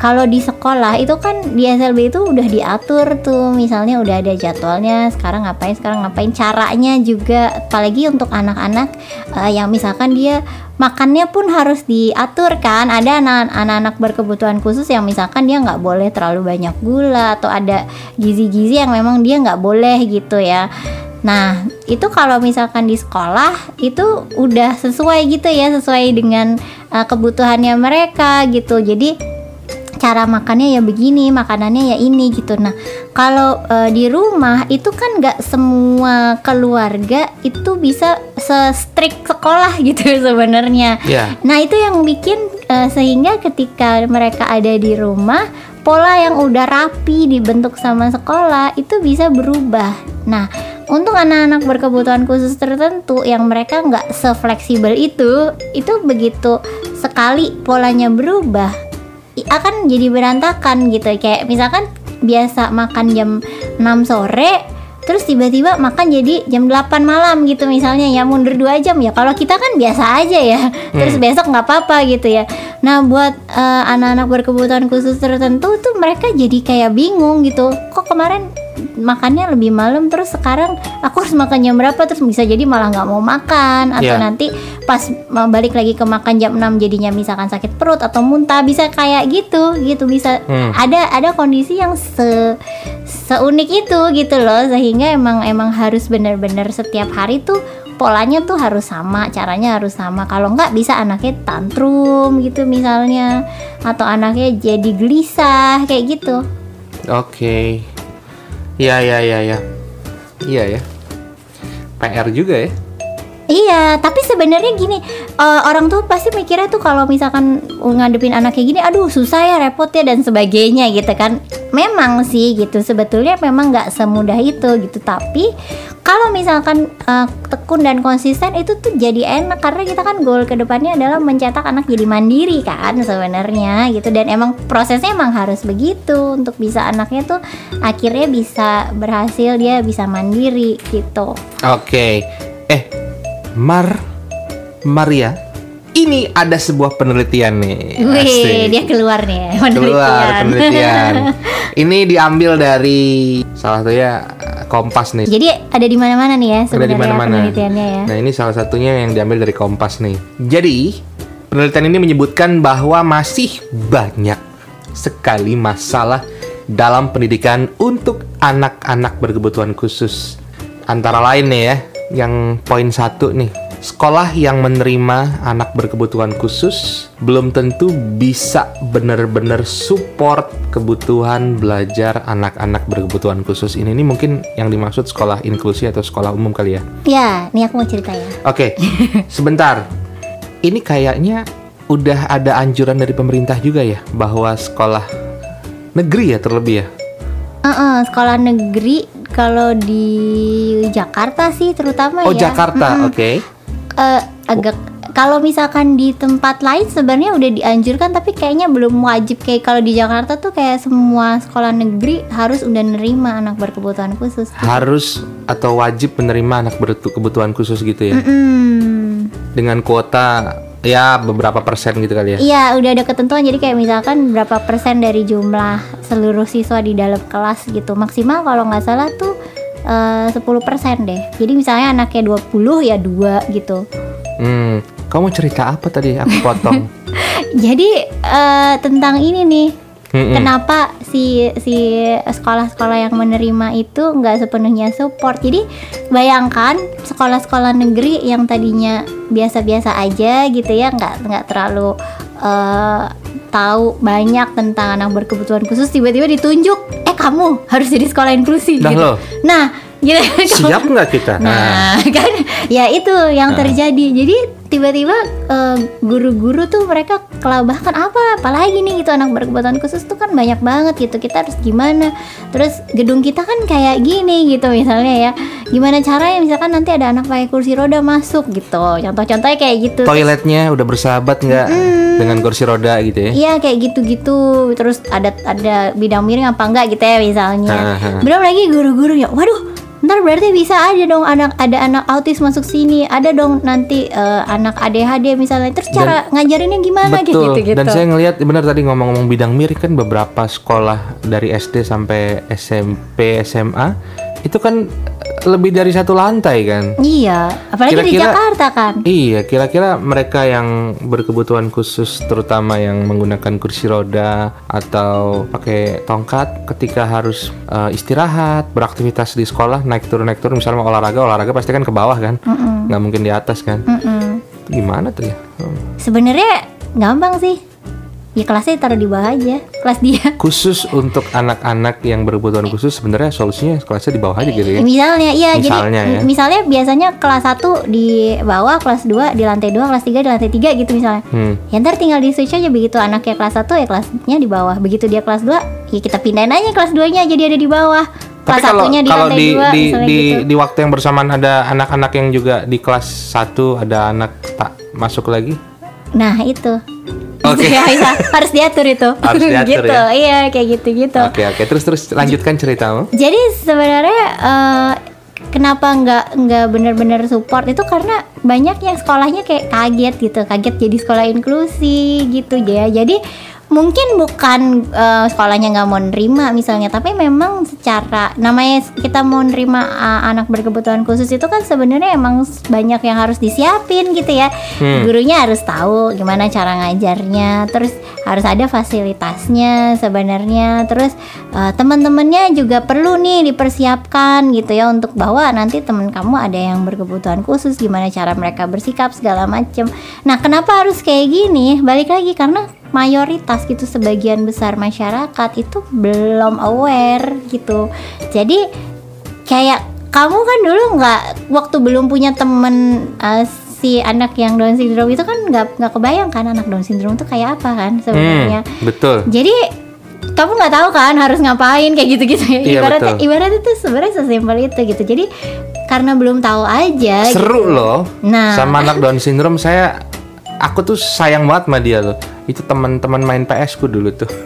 kalau di sekolah itu kan di SLB itu udah diatur tuh misalnya udah ada jadwalnya sekarang ngapain sekarang ngapain caranya juga. Apalagi untuk anak-anak eh, yang misalkan dia makannya pun harus diatur kan. Ada anak- anak-anak berkebutuhan khusus yang misalkan dia nggak boleh terlalu banyak gula atau ada gizi-gizi yang memang dia nggak boleh gitu ya. Nah, itu kalau misalkan di sekolah itu udah sesuai gitu ya, sesuai dengan eh, kebutuhannya mereka gitu. Jadi cara makannya ya begini, makanannya ya ini gitu. Nah, kalau eh, di rumah itu kan nggak semua keluarga itu bisa se-strict sekolah gitu sebenarnya. Ya. Nah, itu yang bikin eh, sehingga ketika mereka ada di rumah, pola yang udah rapi dibentuk sama sekolah itu bisa berubah. Nah, untuk anak-anak berkebutuhan khusus tertentu yang mereka nggak sefleksibel itu, itu begitu sekali polanya berubah, akan jadi berantakan gitu. Kayak misalkan biasa makan jam 6 sore, terus tiba-tiba makan jadi jam 8 malam gitu misalnya. Ya mundur dua jam ya. Kalau kita kan biasa aja ya. Terus besok nggak apa-apa gitu ya. Nah buat eh, anak-anak berkebutuhan khusus tertentu tuh mereka jadi kayak bingung gitu. Kok kemarin makannya lebih malam terus sekarang aku harus makan jam berapa terus bisa jadi malah nggak mau makan atau Iya. nanti pas mau balik lagi ke makan jam 6 jadinya misalkan sakit perut atau muntah bisa kayak gitu gitu bisa Hmm. ada ada kondisi yang se seunik itu gitu loh sehingga emang emang harus benar-benar setiap hari tuh polanya tuh harus sama caranya harus sama kalau nggak bisa anaknya tantrum gitu misalnya atau anaknya jadi gelisah kayak gitu Oke. Ya ya ya. Iya ya. PR juga ya. Iya, tapi sebenarnya gini, eh, orang tuh pasti mikirnya tuh kalau misalkan ngadepin anak kayak gini, aduh susah ya, repot ya dan sebagainya gitu kan. Memang sih gitu, sebetulnya memang nggak semudah itu gitu. Tapi kalau misalkan eh, tekun dan konsisten itu tuh jadi enak karena kita kan goal ke depannya adalah mencetak anak jadi mandiri kan sebenarnya gitu. Dan emang prosesnya emang harus begitu untuk bisa anaknya tuh akhirnya bisa berhasil dia bisa mandiri gitu. Oke. Eh, Mar Maria, ini ada sebuah penelitian nih. Wih, Asik. dia keluar nih keluar penelitian. penelitian. ini diambil dari salah satunya Kompas nih. Jadi ada di mana-mana nih ya Ada di sebenarnya mana-mana. penelitiannya ya. Nah, ini salah satunya yang diambil dari Kompas nih. Jadi, penelitian ini menyebutkan bahwa masih banyak sekali masalah dalam pendidikan untuk anak-anak berkebutuhan khusus. Antara lain nih ya, yang poin satu nih. Sekolah yang menerima anak berkebutuhan khusus belum tentu bisa benar-benar support kebutuhan belajar anak-anak berkebutuhan khusus ini. Ini mungkin yang dimaksud sekolah inklusi atau sekolah umum kali ya. Ya, nih aku mau cerita ya. Oke, sebentar. Ini kayaknya udah ada anjuran dari pemerintah juga ya bahwa sekolah negeri ya terlebih ya. Heeh, sekolah negeri kalau di Jakarta sih terutama Oh ya. Jakarta, oke. Eh, agak kalau misalkan di tempat lain sebenarnya udah dianjurkan tapi kayaknya belum wajib kayak kalau di Jakarta tuh kayak semua sekolah negeri harus udah nerima anak berkebutuhan khusus. Harus atau wajib menerima anak berkebutuhan khusus gitu ya. Hmm. Dengan kuota ya beberapa persen gitu kali ya. Iya, udah ada ketentuan jadi kayak misalkan berapa persen dari jumlah seluruh siswa di dalam kelas gitu. Maksimal kalau nggak salah tuh eh, 10% deh. Jadi misalnya anaknya 20 ya dua gitu. Hmm, kamu cerita apa tadi? Aku potong. Jadi eh, tentang ini nih, Mm-mm. kenapa si si sekolah-sekolah yang menerima itu nggak sepenuhnya support? Jadi bayangkan sekolah-sekolah negeri yang tadinya biasa-biasa aja gitu ya, nggak nggak terlalu eh, tahu banyak tentang anak berkebutuhan khusus, tiba-tiba ditunjuk, eh kamu harus jadi sekolah inklusi. Gitu. loh. Nah, gitu. Siap nggak kita? Nah, kan ya itu yang terjadi. Jadi tiba-tiba eh, guru-guru tuh mereka kelabahkan apa apalagi nih gitu anak berkebutuhan khusus tuh kan banyak banget gitu. Kita harus gimana? Terus gedung kita kan kayak gini gitu misalnya ya. Gimana caranya misalkan nanti ada anak pakai kursi roda masuk gitu. Contoh-contohnya kayak gitu. Toiletnya udah bersahabat nggak dengan kursi roda gitu ya? Iya kayak gitu-gitu terus ada ada bidang miring apa enggak gitu ya misalnya. Aha. Belum lagi guru-guru ya. Waduh, ntar berarti bisa ada dong anak ada anak autis masuk sini, ada dong nanti eh, anak ADHD misalnya. Terus cara ngajarinnya gimana kayak Betul. gitu-gitu. Dan saya ngelihat benar tadi ngomong-ngomong bidang miring kan beberapa sekolah dari SD sampai SMP, SMA itu kan lebih dari satu lantai kan. Iya, apalagi di Kira-kira- Jakarta kan. Iya, kira-kira mereka yang berkebutuhan khusus terutama yang menggunakan kursi roda atau pakai tongkat ketika harus eh, istirahat, beraktivitas di sekolah, naik turun naik turun misalnya olahraga, olahraga pasti kan ke bawah kan. nggak mungkin di atas kan. Mm-mm. Gimana tuh ya? Hmm. Sebenarnya gampang sih. Ya kelasnya taruh di bawah aja, kelas dia. Khusus untuk anak-anak yang berkebutuhan khusus sebenarnya solusinya kelasnya di bawah aja gitu ya. Misalnya, iya Misalnya jadi ya. misalnya biasanya kelas 1 di bawah, kelas 2 di lantai 2, kelas 3 di lantai 3 gitu misalnya. Hmm. Ya ntar tinggal di switch aja begitu anaknya kelas 1 ya kelasnya di bawah. Begitu dia kelas 2, ya kita pindahin aja kelas 2-nya jadi ada di bawah. Tapi Kelas kalau satunya di kalau lantai di 2 di di, gitu. di waktu yang bersamaan ada anak-anak yang juga di kelas 1 ada anak tak masuk lagi. Nah, itu. Oke. Ya, bisa. harus diatur itu. Harus diatur gitu. ya? Iya, kayak gitu-gitu. Oke oke terus terus lanjutkan ceritamu. Jadi sebenarnya eh, kenapa nggak nggak benar-benar support itu karena banyak yang sekolahnya kayak kaget gitu, kaget jadi sekolah inklusi gitu ya. Jadi mungkin bukan eh, sekolahnya nggak mau nerima misalnya, tapi memang secara namanya kita mau nerima eh, anak berkebutuhan khusus itu kan sebenarnya emang banyak yang harus disiapin gitu ya. Hmm. Gurunya harus tahu gimana cara ngajarnya, terus harus ada fasilitasnya sebenarnya, terus eh, teman-temannya juga perlu nih dipersiapkan gitu ya untuk bahwa nanti teman kamu ada yang berkebutuhan khusus, gimana cara mereka bersikap segala macem. Nah, kenapa harus kayak gini? Balik lagi karena mayoritas gitu sebagian besar masyarakat itu belum aware gitu. Jadi kayak kamu kan dulu nggak waktu belum punya temen uh, si anak yang Down syndrome itu kan nggak nggak kebayang kan anak Down syndrome itu kayak apa kan sebenarnya. Hmm, betul. Jadi kamu nggak tahu kan harus ngapain kayak gitu-gitu ya. Iya, ibarat betul. ibarat itu sebenarnya sesimpel itu gitu. Jadi karena belum tahu aja. Seru gitu. loh. Nah. Sama anak Down syndrome saya aku tuh sayang banget sama dia loh. Itu teman-teman main PS ku dulu tuh.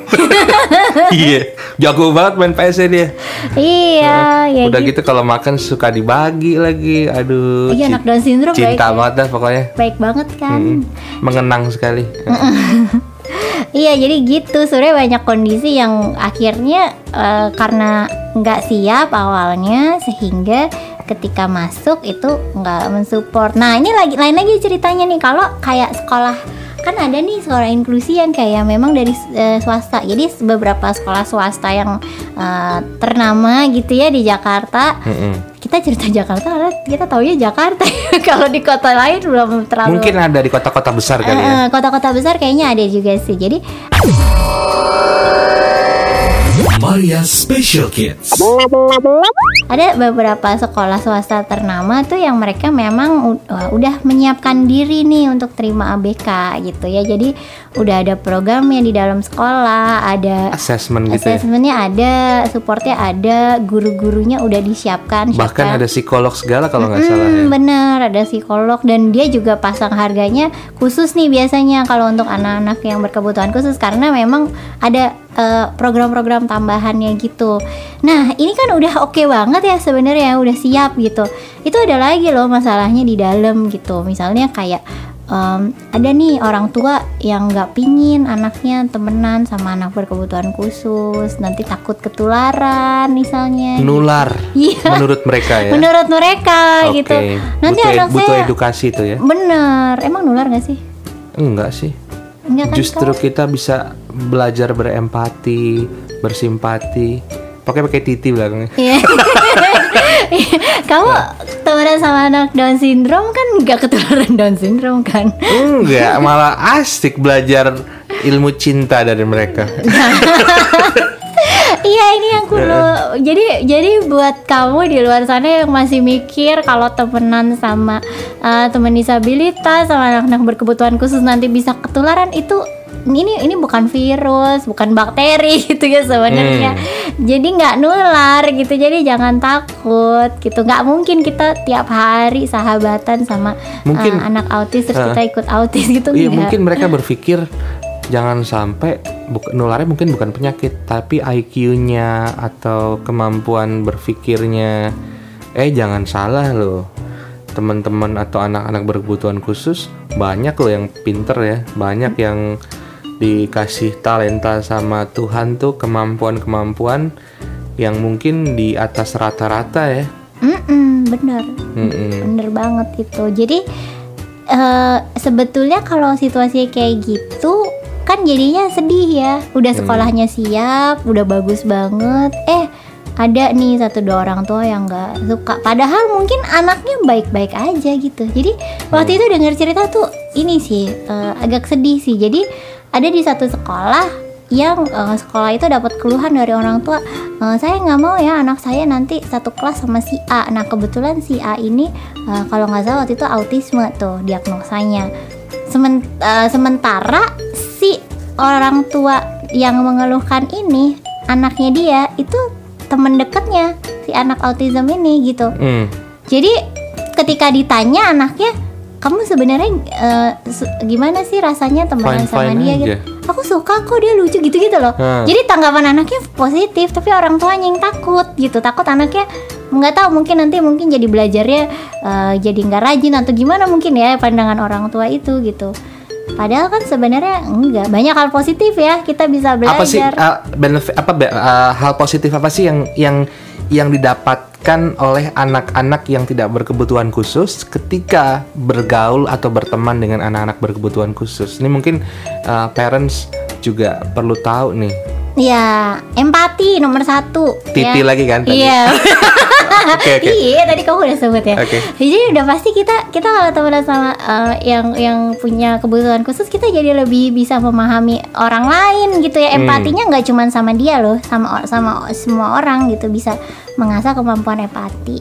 Iya, jago banget main PS -nya dia. Iya, ya Udah gitu. gitu kalau makan suka dibagi lagi. Aduh. Iya, anak Down syndrome baik Cinta ya. banget dah pokoknya. Baik banget kan. Mm-mm. Mengenang sekali. Iya, jadi gitu. Sebenarnya banyak kondisi yang akhirnya eh, karena nggak siap awalnya sehingga ketika masuk itu nggak mensupport. Nah, ini lagi lain lagi ceritanya nih. Kalau kayak sekolah kan ada nih sekolah inklusi yang kayak memang dari eh, swasta. Jadi beberapa sekolah swasta yang eh, ternama gitu ya di Jakarta. Mm-mm. Kita cerita Jakarta karena kita taunya Jakarta. Kalau di kota lain belum terlalu Mungkin ada di kota-kota besar kali ya. Eh, kota-kota besar kayaknya ada juga sih. Jadi Maria Special Kids. ada beberapa sekolah swasta ternama tuh yang mereka memang udah menyiapkan diri nih untuk terima ABK gitu ya. Jadi udah ada programnya di dalam sekolah, ada Assessment gitu ya. Assessmentnya ada, supportnya ada, guru-gurunya udah disiapkan. Bahkan siapkan. ada psikolog segala kalau nggak salah ya. Hmm, bener ada psikolog dan dia juga pasang harganya khusus nih biasanya kalau untuk anak-anak yang berkebutuhan khusus karena memang ada eh, program-program tambahannya gitu. Nah ini kan udah oke banget ya sebenarnya udah siap gitu. Itu ada lagi loh masalahnya di dalam gitu. Misalnya kayak em, ada nih orang tua yang nggak pingin anaknya temenan sama anak berkebutuhan khusus nanti takut ketularan misalnya Nular. Iya. Menurut mereka ya. menurut mereka Oke. gitu nanti butuh, anak butuh saya edukasi tuh ya. bener emang nular gak sih Enggak sih. enggak kan Justru Kak? kita bisa belajar berempati, bersimpati. Pakai pakai titi belakangnya. Iya. kamu temenan sama anak Down syndrome kan nggak ketularan Down syndrome kan Enggak, malah asik belajar ilmu cinta dari mereka. Iya ini yang kulo. Jadi jadi buat kamu di luar sana yang masih mikir kalau temenan sama uh, teman disabilitas sama anak-anak berkebutuhan khusus nanti bisa ketularan itu ini ini bukan virus, bukan bakteri gitu ya sebenarnya. Jadi nggak nular gitu. Jadi jangan takut gitu. Nggak mungkin kita tiap hari sahabatan sama Mungkin- uh, anak autis terus Uh. kita ikut autis gitu Iya, enggak. mungkin mereka berpikir jangan sampai buk- nularnya mungkin bukan penyakit, tapi IQ-nya atau kemampuan berpikirnya. Eh, jangan salah loh. Teman-teman atau anak-anak berkebutuhan khusus banyak loh yang pinter ya, banyak yang dikasih talenta sama Tuhan tuh kemampuan-kemampuan yang mungkin di atas rata-rata ya. Mm-mm, bener. Mm-mm. bener banget itu. Jadi eh, sebetulnya kalau situasi kayak gitu kan jadinya sedih ya. Udah sekolahnya siap udah bagus banget. Eh ada nih satu dua orang tua yang nggak suka. Padahal mungkin anaknya baik-baik aja gitu. Jadi waktu itu dengar cerita tuh ini sih eh, agak sedih sih. Jadi ada di satu sekolah yang eh, sekolah itu dapat keluhan dari orang tua. "Eh, saya nggak mau ya anak saya nanti satu kelas sama si A. Nah kebetulan si A ini eh, kalau nggak salah waktu itu autisme tuh diagnosanya. Semen- eh, sementara si orang tua yang mengeluhkan ini anaknya dia itu temen dekatnya si anak autism ini gitu. Hmm. jadi ketika ditanya anaknya kamu sebenarnya eh, su- gimana sih rasanya temenan sama Fine-fine dia aja. gitu? Aku suka kok dia lucu gitu-gitu loh. Hmm. Jadi tanggapan anaknya positif, tapi orang tuanya yang takut gitu. Takut anaknya nggak tahu mungkin nanti mungkin jadi belajarnya eh, jadi nggak rajin atau gimana mungkin ya pandangan orang tua itu gitu. Padahal kan sebenarnya enggak banyak hal positif ya kita bisa belajar. apa sih uh, benefit apa uh, hal positif apa sih yang yang yang didapatkan oleh anak-anak yang tidak berkebutuhan khusus ketika bergaul atau berteman dengan anak-anak berkebutuhan khusus ini mungkin uh, parents juga perlu tahu nih Ya, empati nomor satu. Titi ya. lagi kan tadi? Iya. Oke, oke. Iya, tadi kamu udah sebut ya. Oke. Jadi udah pasti kita kita kalau temenan sama eh, yang yang punya kebutuhan khusus kita jadi lebih bisa memahami orang lain gitu ya. Hmm. Empatinya nggak cuma sama dia loh, sama sama semua orang gitu bisa mengasah kemampuan empati.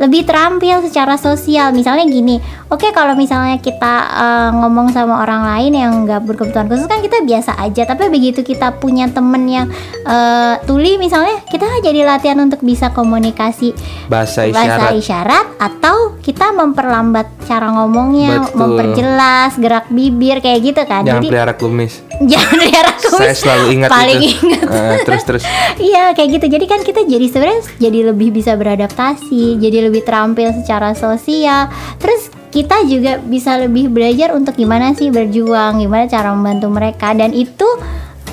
Lebih terampil secara sosial. Misalnya gini, oke kalau misalnya kita eh, ngomong sama orang lain yang nggak berkebutuhan khusus kan kita biasa aja. Tapi begitu kita punya temen yang eh, tuli misalnya, kita jadi latihan untuk bisa komunikasi Bahasa bahasa isyarat. isyarat atau kita memperlambat cara ngomongnya, Betul. memperjelas gerak bibir kayak gitu kan. Jangan Jadi pelihara kumis. jangan pelihara Saya kumis. selalu ingat Paling itu. ingat. Eh, terus terus. Iya kayak gitu. Jadi kan kita jadi sebenarnya jadi lebih bisa beradaptasi, jadi lebih terampil secara sosial. Terus kita juga bisa lebih belajar untuk gimana sih berjuang, gimana cara membantu mereka dan itu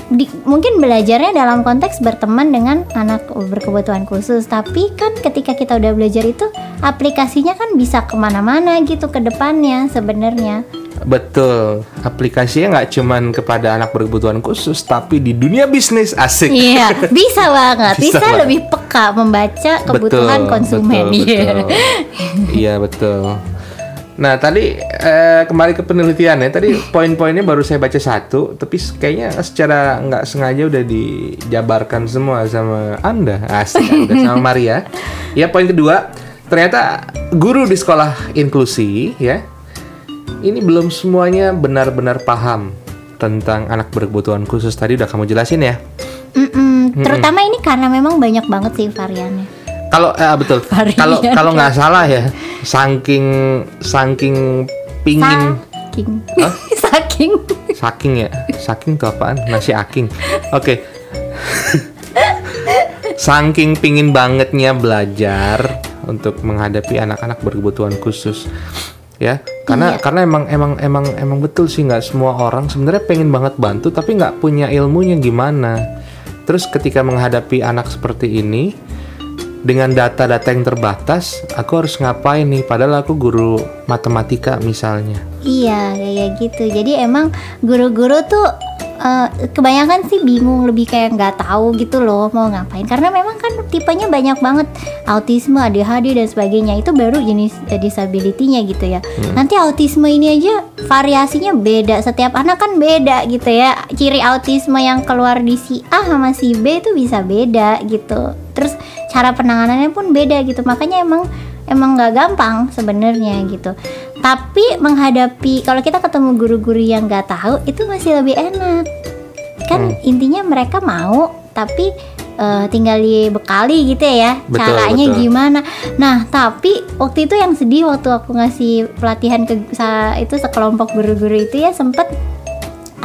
di- mungkin belajarnya dalam konteks berteman dengan anak berkebutuhan khusus. Tapi kan ketika kita udah belajar itu aplikasinya kan bisa ke mana-mana gitu ke depannya sebenarnya. Betul. Aplikasinya nggak cuman kepada anak berkebutuhan khusus, tapi di dunia bisnis asik. Iya, bisa banget. Bisa Bisa, banget. lebih peka membaca kebutuhan Betul, konsumen. betul, Iya. betul. Iya betul. Nah tadi eh, kembali ke penelitian ya. Tadi poin-poinnya baru saya baca satu, tapi kayaknya secara nggak sengaja udah dijabarkan semua sama anda, asik anda sama Maria. Ya poin kedua, ternyata guru di sekolah inklusi ya, ini belum semuanya benar-benar paham tentang anak berkebutuhan khusus. Tadi udah kamu jelasin ya. Mm-mm, Terutama ini karena memang banyak banget sih variannya. Kalau eh, betul. Kalau kalau nggak salah ya, saking saking pingin Saking. Saking. saking ya, saking tuh apaan? Nasi aking. Oke. saking pingin bangetnya belajar untuk menghadapi anak-anak berkebutuhan khusus. Ya, karena Iya. karena emang emang emang emang betul sih nggak semua orang sebenarnya pengen banget bantu tapi nggak punya ilmunya gimana. Terus ketika menghadapi anak seperti ini, dengan data-data yang terbatas, aku harus ngapain nih? Padahal aku guru matematika misalnya. Iya, kayak gitu. Jadi emang guru-guru tuh eh, kebanyakan sih bingung, lebih kayak nggak tahu gitu loh mau ngapain. Karena memang kan tipenya banyak banget, autisme, ADHD dan sebagainya. Itu baru jenis eh, disability-nya gitu ya. Nanti autisme ini aja variasinya beda. Setiap anak kan beda gitu ya. Ciri autisme yang keluar di si A sama si B itu bisa beda gitu. Terus cara penanganannya pun beda gitu. Makanya emang emang nggak gampang sebenarnya gitu. Tapi menghadapi kalau kita ketemu guru-guru yang nggak tahu itu masih lebih enak. Kan intinya mereka mau tapi eh, tinggal dibekali gitu ya Betul, caranya betul. gimana. Nah tapi waktu itu yang sedih waktu aku ngasih pelatihan ke itu sekelompok guru-guru itu ya sempet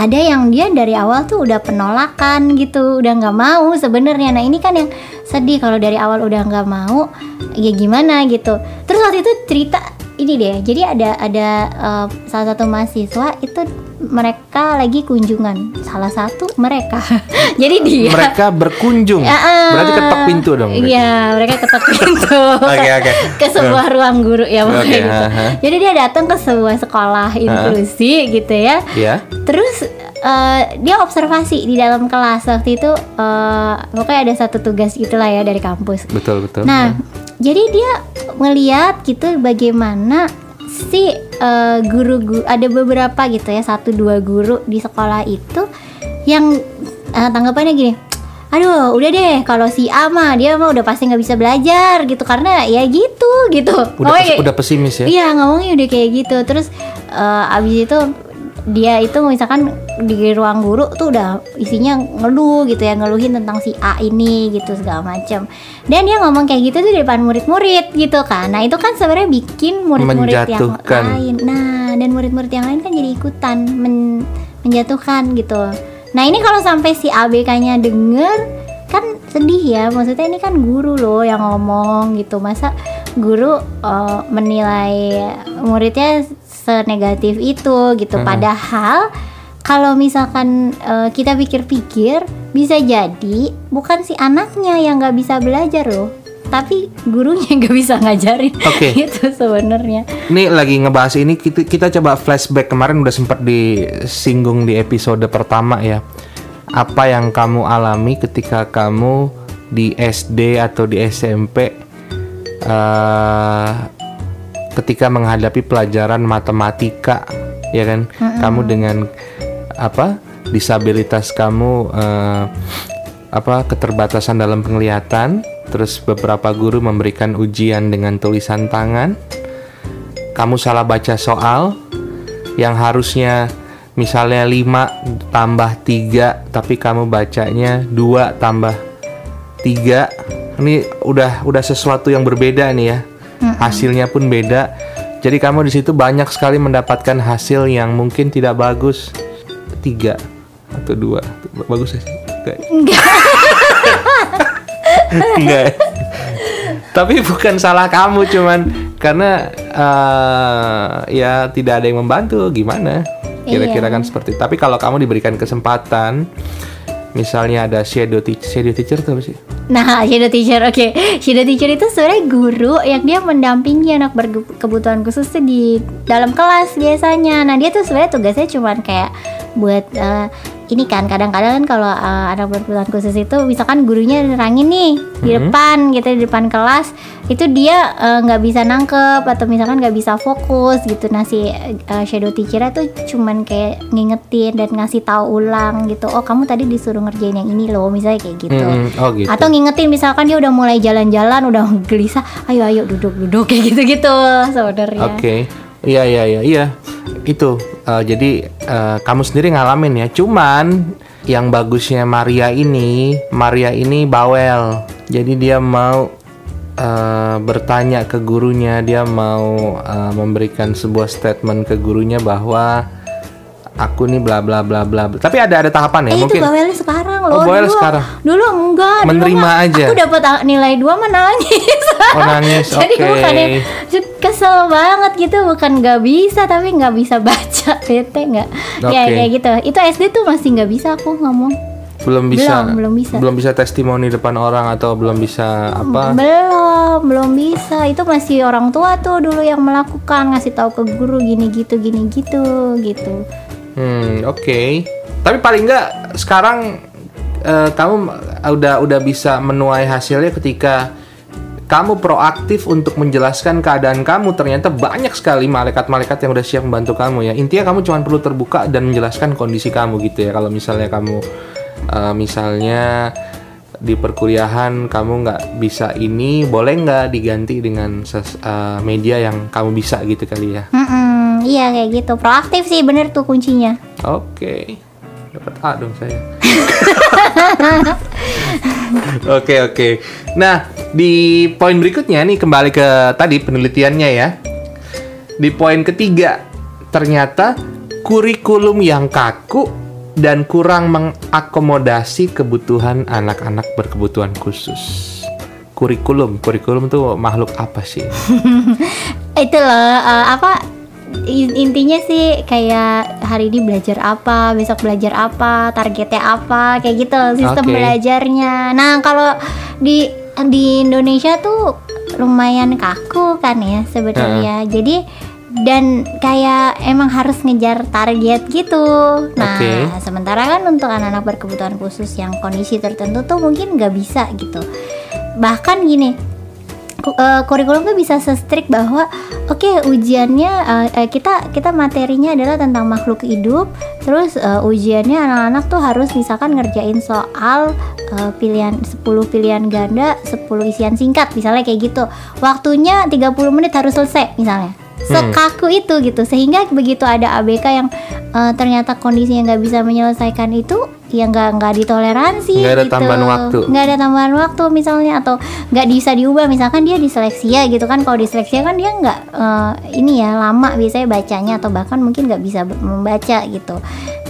ada yang dia dari awal tuh udah penolakan gitu udah nggak mau sebenarnya. Nah ini kan yang sedih kalau dari awal udah nggak mau ya gimana gitu. Terus waktu itu cerita ini deh jadi ada ada eh, salah satu mahasiswa itu mereka lagi kunjungan salah satu mereka jadi dia Mereka berkunjung. Eh, Berarti ketok pintu dong. Iya, mereka ketok pintu. Oke, oke. Ke sebuah ruang guru ya pokoknya Oke, gitu. aha. Jadi dia datang ke sebuah sekolah inklusi gitu ya. Ya. Terus eh, dia observasi di dalam kelas waktu itu eh, pokoknya ada satu tugas gitulah ya dari kampus. Betul, betul. Nah, jadi dia ngeliat gitu bagaimana si eh, guru-guru ada beberapa gitu ya satu dua guru di sekolah itu yang eh, tanggapannya gini. Aduh, udah deh kalau si A mah dia mah udah pasti nggak bisa belajar gitu karena ya gitu gitu. udah Ngomongnya pes- udah pesimis ya. Iya ngomongnya udah kayak gitu terus eh, abis itu dia itu misalkan di ruang guru tuh udah isinya ngeluh gitu ya ngeluhin tentang si A ini gitu segala macam dan dia ngomong kayak gitu tuh di depan murid-murid gitu kan. Nah itu kan sebenarnya bikin murid-murid yang lain. Nah dan murid-murid yang lain kan jadi ikutan men- menjatuhkan gitu. Nah ini kalau sampai si ABK-nya denger kan sedih ya. Maksudnya ini kan guru loh yang ngomong gitu. Masa guru eh, menilai muridnya senegatif itu gitu Hmm. padahal kalau misalkan eh, kita pikir-pikir bisa jadi bukan si anaknya yang nggak bisa belajar loh tapi gurunya nggak bisa ngajarin Oke. itu sebenarnya Ini lagi ngebahas ini kita, kita coba flashback kemarin udah sempat disinggung di episode pertama ya. Apa yang kamu alami ketika kamu di SD atau di SMP eh ketika menghadapi pelajaran matematika ya kan? Kamu dengan apa? disabilitas kamu eh, apa keterbatasan dalam penglihatan Terus beberapa guru memberikan ujian dengan tulisan tangan. Kamu salah baca soal yang harusnya misalnya 5 tambah 3 tapi kamu bacanya 2 tambah 3. Ini udah udah sesuatu yang berbeda nih ya. Hasilnya pun beda. Jadi kamu di situ banyak sekali mendapatkan hasil yang mungkin tidak bagus. Tiga atau dua bagus ya? Enggak. Enggak. Tapi bukan salah kamu cuman karena eh, ya tidak ada yang membantu gimana? Kira-kira Iya. kan seperti. Tapi kalau kamu diberikan kesempatan misalnya ada shadow teacher, shadow teacher itu apa sih? Nah, shadow teacher, oke. Shadow teacher itu sebenarnya guru yang dia mendampingi anak berkebutuhan khusus di dalam kelas biasanya. Nah, dia tuh sebenarnya tugasnya cuman kayak buat eh, ini kan kadang-kadang kan kalau eh, anak berkebutuhan khusus itu misalkan gurunya nerangin nih di depan gitu di depan kelas itu dia eh, nggak bisa nangkep atau misalkan nggak bisa fokus gitu. Nah si eh, shadow teacher tuh cuman kayak ngingetin dan ngasih tahu ulang gitu oh kamu tadi disuruh ngerjain yang ini loh misalnya kayak gitu. Hmm, oh gitu. atau ngingetin misalkan dia udah mulai jalan-jalan udah gelisah ayo ayo duduk duduk kayak gitu-gitu sebenarnya. Oke, iya iya iya iya itu. eh, jadi eh, kamu sendiri ngalamin ya. Cuman yang bagusnya Maria ini, Maria ini bawel. Jadi dia mau eh, bertanya ke gurunya, dia mau eh, memberikan sebuah statement ke gurunya bahwa aku nih bla bla bla bla. Tapi ada ada tahapan ya Eh itu mungkin. bawelnya sekarang Oh, loh. bawelnya dulu, sekarang. Dulu enggak. dulu Menerima mah aja. Aku dapat a- nilai dua menangis. Oh, nangis, Jadi oke. bukannya kesel banget gitu, bukan nggak bisa tapi nggak bisa baca bete nggak. Ya Oke. kayak gitu. Itu SD tuh masih nggak bisa aku ngomong. belum bisa Belum, belum bisa. belum bisa testimoni depan orang atau belum bisa apa Belum, belum bisa. Itu masih orang tua tuh dulu yang melakukan ngasih tahu ke guru gini gitu gini gitu gitu. Hmm, oke. Tapi paling nggak sekarang eh, kamu udah udah bisa menuai hasilnya ketika kamu proaktif untuk menjelaskan keadaan kamu. Ternyata banyak sekali malaikat-malaikat yang udah siap membantu kamu ya. Intinya kamu cuma perlu terbuka dan menjelaskan kondisi kamu gitu ya. Kalau misalnya kamu eh, misalnya di perkuliahan kamu nggak bisa ini, boleh nggak diganti dengan ses- eh, media yang kamu bisa gitu kali ya? Mm-mm, iya kayak gitu. Proaktif sih bener tuh kuncinya. Oke, dapat A dong saya. Oke oke. Nah di poin berikutnya nih kembali ke tadi penelitiannya ya. Di poin ketiga ternyata kurikulum yang kaku dan kurang mengakomodasi kebutuhan anak-anak berkebutuhan khusus. Kurikulum, kurikulum tuh makhluk apa sih? itu loh eh, apa in- intinya sih kayak hari ini belajar apa besok belajar apa targetnya apa kayak gitu sistem Oke. belajarnya nah kalau di di Indonesia tuh lumayan kaku kan ya sebenarnya jadi dan kayak emang harus ngejar target gitu. Nah Oke. sementara kan untuk anak-anak berkebutuhan khusus yang kondisi tertentu tuh mungkin nggak bisa gitu. Bahkan gini eh, kurikulum tuh bisa se-strict bahwa oke ujiannya eh, eh, kita kita materinya adalah tentang makhluk hidup terus ujiannya anak-anak tuh harus misalkan ngerjain soal pilihan 10 pilihan ganda 10 isian singkat misalnya kayak gitu. Waktunya 30 menit harus selesai misalnya sekaku itu gitu. Sehingga begitu ada ABK yang eh, ternyata kondisinya nggak bisa menyelesaikan itu ya nggak nggak ditoleransi Nggak ada gitu. tambahan waktu. nggak ada tambahan waktu misalnya atau nggak bisa diubah. Misalkan dia diseleksi ya gitu kan. Kalau diseleksi kan dia nggak eh, ini ya lama biasanya bacanya atau bahkan mungkin nggak bisa membaca gitu.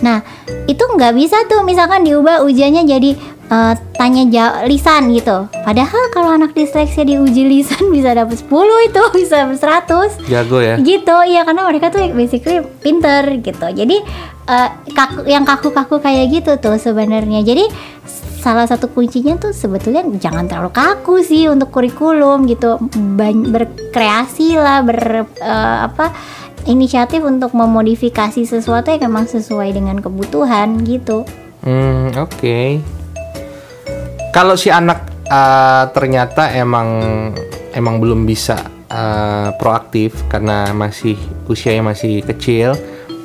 Nah itu nggak bisa tuh. Misalkan diubah ujiannya jadi eh, tanya jawab lisan gitu. Padahal kalau anak diseleksi diuji lisan bisa dapat 10 itu bisa 100 Jago ya? gitu iya karena mereka tuh basically pinter gitu. Jadi eh, kaku yang kaku-kaku kayak gitu tuh sebenarnya. Jadi salah satu kuncinya tuh sebetulnya jangan terlalu kaku sih untuk kurikulum gitu. Berkreasi lah ber eh, apa inisiatif untuk memodifikasi sesuatu yang memang sesuai dengan kebutuhan gitu. Hmm, oke. Kalau si anak uh, ternyata emang emang belum bisa uh, proaktif karena masih usianya masih kecil,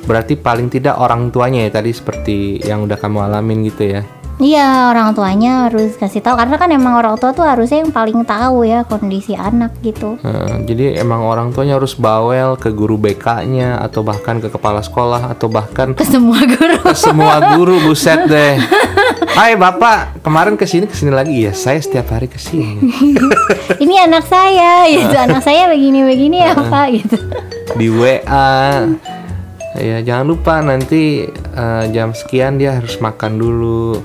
berarti paling tidak orang tuanya ya tadi seperti yang udah kamu alamin gitu ya. Iya orang tuanya harus kasih tahu karena kan emang orang tua tuh harusnya yang paling tahu ya kondisi anak gitu. Nah, jadi emang orang tuanya harus bawel ke guru BK-nya atau bahkan ke kepala sekolah atau bahkan Ke semua guru. ke semua guru buset deh. Hai Bapak, kemarin ke sini ke sini lagi ya. Saya setiap hari ke sini Ini anak saya, gitu. Anak saya begini-begini ya pak, gitu. di WA. Ya jangan lupa nanti eh, jam sekian dia harus makan dulu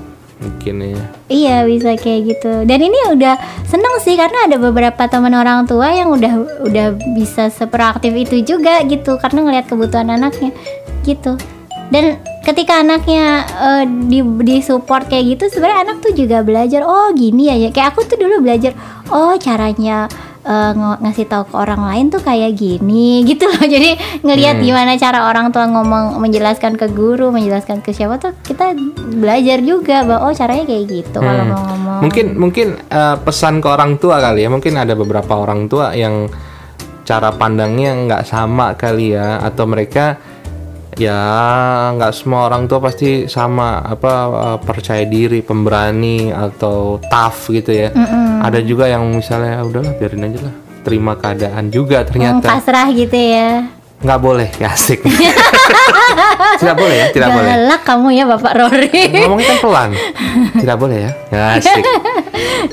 mungkin ya. Iya bisa kayak gitu. Dan ini udah seneng sih karena ada beberapa teman orang tua yang udah udah bisa seproaktif itu juga gitu karena ngelihat kebutuhan anaknya gitu. Dan ketika anaknya eh, di di support kayak gitu sebenarnya anak tuh juga belajar oh gini ya kayak aku tuh dulu belajar oh caranya ng- ngasih tahu ke orang lain tuh kayak gini gitu loh jadi ngelihat Hmm. gimana cara orang tua ngomong menjelaskan ke guru menjelaskan ke siapa tuh kita belajar juga bahwa oh caranya kayak gitu kalau Hmm. mau ngomong Mungkin mungkin eh, pesan ke orang tua kali ya. Mungkin ada beberapa orang tua yang cara pandangnya nggak sama kali ya atau mereka ya nggak semua orang tua pasti sama apa eh, percaya diri, pemberani atau tough gitu ya. Ada juga yang misalnya "Ah, udahlah biarin aja lah. Terima keadaan juga Hmm, ternyata pasrah gitu ya nggak boleh ya asik. tidak boleh ya, tidak boleh. galak kamu ya bapak Rory Ngomongnya kan pelan. Tidak boleh ya. Ya, Asik.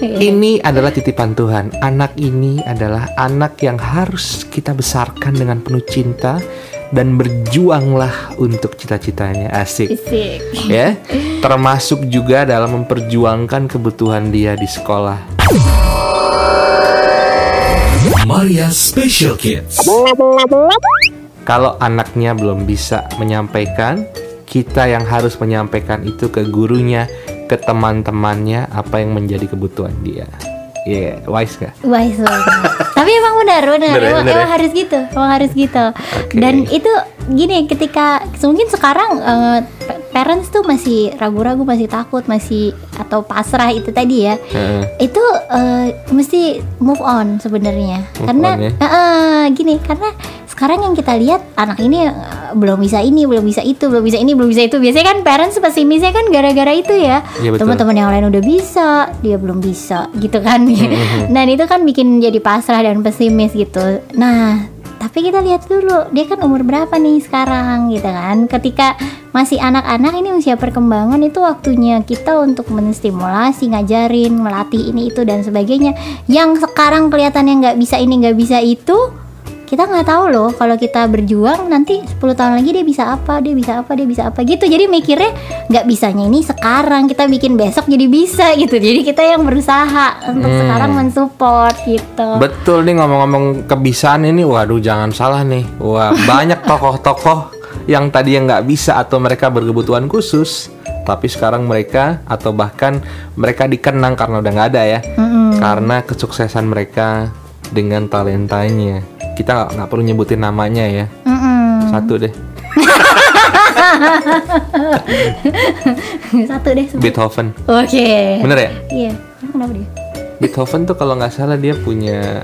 Ini adalah titipan Tuhan. Anak ini adalah anak yang harus kita besarkan dengan penuh cinta dan berjuanglah untuk cita-citanya. Asik. Fisik. Ya. Termasuk juga dalam memperjuangkan kebutuhan dia di sekolah. Maria Special Kids. Kalau anaknya belum bisa menyampaikan, kita yang harus menyampaikan itu ke gurunya, ke teman-temannya apa yang menjadi kebutuhan dia. Iya, wise gak? Wise banget. Tapi emang benar, benar. Benar ya, emang, benar ya? emang harus gitu, emang harus gitu. Oke. Dan itu gini, ketika mungkin sekarang pa- parents tuh masih ragu-ragu, masih takut, masih atau pasrah itu tadi ya. Heeh. Itu eh, mesti move on sebenarnya. Karena on ya? eh, gini, karena sekarang yang kita lihat anak ini eh, belum bisa ini, belum bisa itu, belum bisa ini, belum bisa itu. Biasanya kan parents pesimisnya kan gara-gara itu ya. Betul. Teman-teman yang lain udah bisa, dia belum bisa gitu kan. Mm-hmm. Dan itu kan bikin jadi pasrah dan pesimis gitu. Nah, tapi kita lihat dulu dia kan umur berapa nih sekarang gitu kan. Ketika masih anak-anak ini usia perkembangan itu waktunya kita untuk menstimulasi, ngajarin, melatih ini itu dan sebagainya. Yang sekarang kelihatannya nggak bisa ini nggak bisa itu, kita nggak tahu loh kalau kita berjuang nanti 10 tahun lagi dia bisa apa dia bisa apa dia bisa apa gitu jadi mikirnya nggak bisanya ini sekarang kita bikin besok jadi bisa gitu jadi kita yang berusaha untuk Hmm. sekarang mensupport gitu Betul nih ngomong-ngomong kebisaan ini, waduh jangan salah nih. Wah banyak tokoh-tokoh yang tadi yang nggak bisa atau mereka berkebutuhan khusus, tapi sekarang mereka atau bahkan mereka dikenang karena udah nggak ada ya, karena kesuksesan mereka dengan talentanya. Kita nggak- perlu nyebutin namanya ya, Mm-mm. satu deh, satu deh sebut. Beethoven. oke Bener ya? iya kenapa dia Beethoven tuh kalau nggak salah dia punya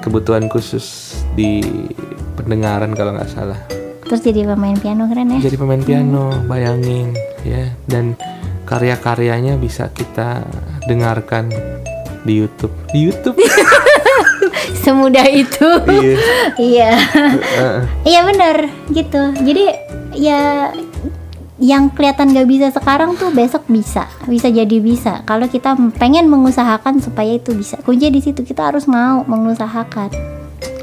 kebutuhan khusus di pendengaran kalau nggak salah. terus jadi pemain piano keren ya jadi pemain piano bayangin ya dan karya-karyanya bisa kita dengarkan di YouTube di YouTube semudah itu iya iya. Iya benar gitu. Jadi ya yang kelihatan gak bisa sekarang tuh besok bisa, bisa jadi bisa. Kalau kita pengen mengusahakan supaya itu bisa, kunci di situ kita harus mau mengusahakan.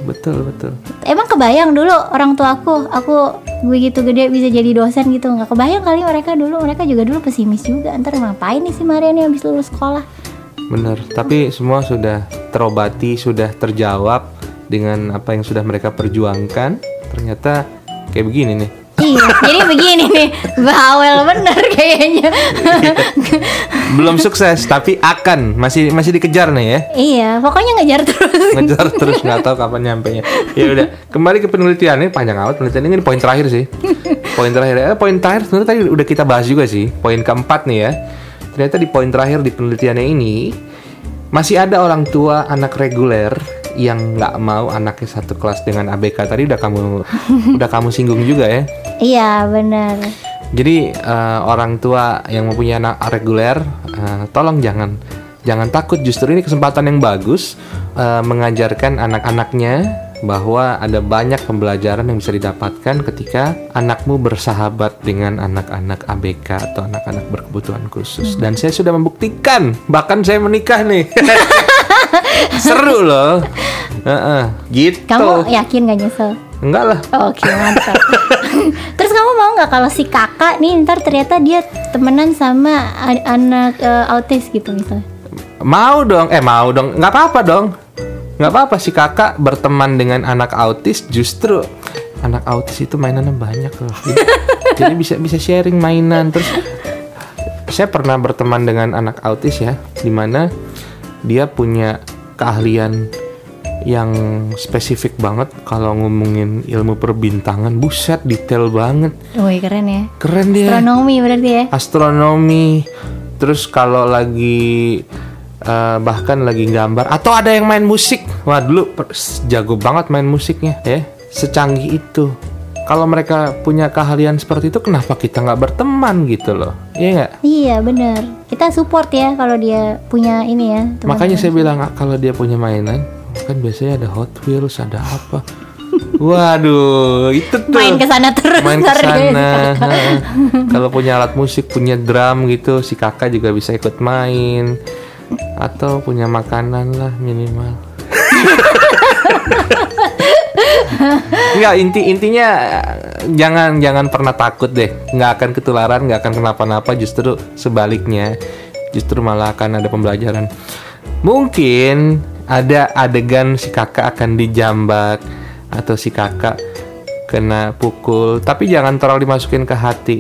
betul betul Emang kebayang dulu orang tua aku, aku begitu gede bisa jadi dosen gitu nggak kebayang kali mereka dulu, mereka juga dulu pesimis juga. Ntar ngapain nih si Maria nih habis lulus sekolah? Benar tapi semua sudah terobati sudah terjawab dengan apa yang sudah mereka perjuangkan. Ternyata kayak begini nih. Iya, jadi begini nih, bawel bener kayaknya. belum sukses tapi akan. Masih masih dikejar nih ya. Iya, pokoknya ngejar terus. ngejar terus nggak tahu kapan nyampe nya ya udah kembali ke penelitian ini. Panjang amat penelitian ini poin terakhir sih. Poin terakhir. Eh, poin terakhir sebenarnya tadi udah kita bahas juga sih. Poin keempat nih ya ternyata di poin terakhir di penelitiannya ini masih ada orang tua anak reguler yang nggak mau anaknya satu kelas dengan ABK tadi udah kamu udah kamu singgung juga ya Iya, bener. Jadi eh, orang tua yang mempunyai anak reguler, eh, tolong jangan jangan takut. Justru ini kesempatan yang bagus eh, mengajarkan anak-anaknya bahwa ada banyak pembelajaran yang bisa didapatkan ketika anakmu bersahabat dengan anak-anak ABK atau anak-anak berkebutuhan khusus. Dan saya sudah membuktikan, bahkan saya menikah nih. Seru loh. Heeh, gitu. Kamu yakin gak nyesel? Enggak lah. Oke mantap. Terus kamu mau nggak kalau si kakak nih ntar ternyata dia temenan sama anak eh, autis gitu misalnya? Mau dong, eh mau dong, nggak apa-apa dong, nggak apa-apa si kakak berteman dengan anak autis justru anak autis itu mainannya banyak loh, jadi, jadi bisa bisa sharing mainan. Terus saya pernah berteman dengan anak autis ya, di mana dia punya keahlian yang spesifik banget. Kalau ngomongin ilmu perbintangan, buset detail banget, Wih keren ya. keren dia. Astronomi berarti ya. astronomi. Terus kalau lagi eh, bahkan lagi gambar atau ada yang main musik wah dulu jago banget main musiknya ya secanggih itu kalau mereka punya keahlian seperti itu kenapa kita nggak berteman gitu loh iya nggak Iya benar. Kita support ya kalau dia punya ini ya. teman-teman. makanya saya bilang "Ah, kalau dia punya mainan kan biasanya ada Hot Wheels ada apa waduh itu tuh main ke sana terus. main ke sana. Kalau punya alat musik, punya drum gitu, si kakak juga bisa ikut main. Atau punya makanan lah minimal. Enggak inti intinya jangan jangan pernah takut deh. Nggak akan ketularan nggak akan kenapa-napa. Justru sebaliknya justru malah akan ada pembelajaran. Mungkin ada adegan si kakak akan dijambak atau si kakak kena pukul. Tapi jangan terlalu dimasukin ke hati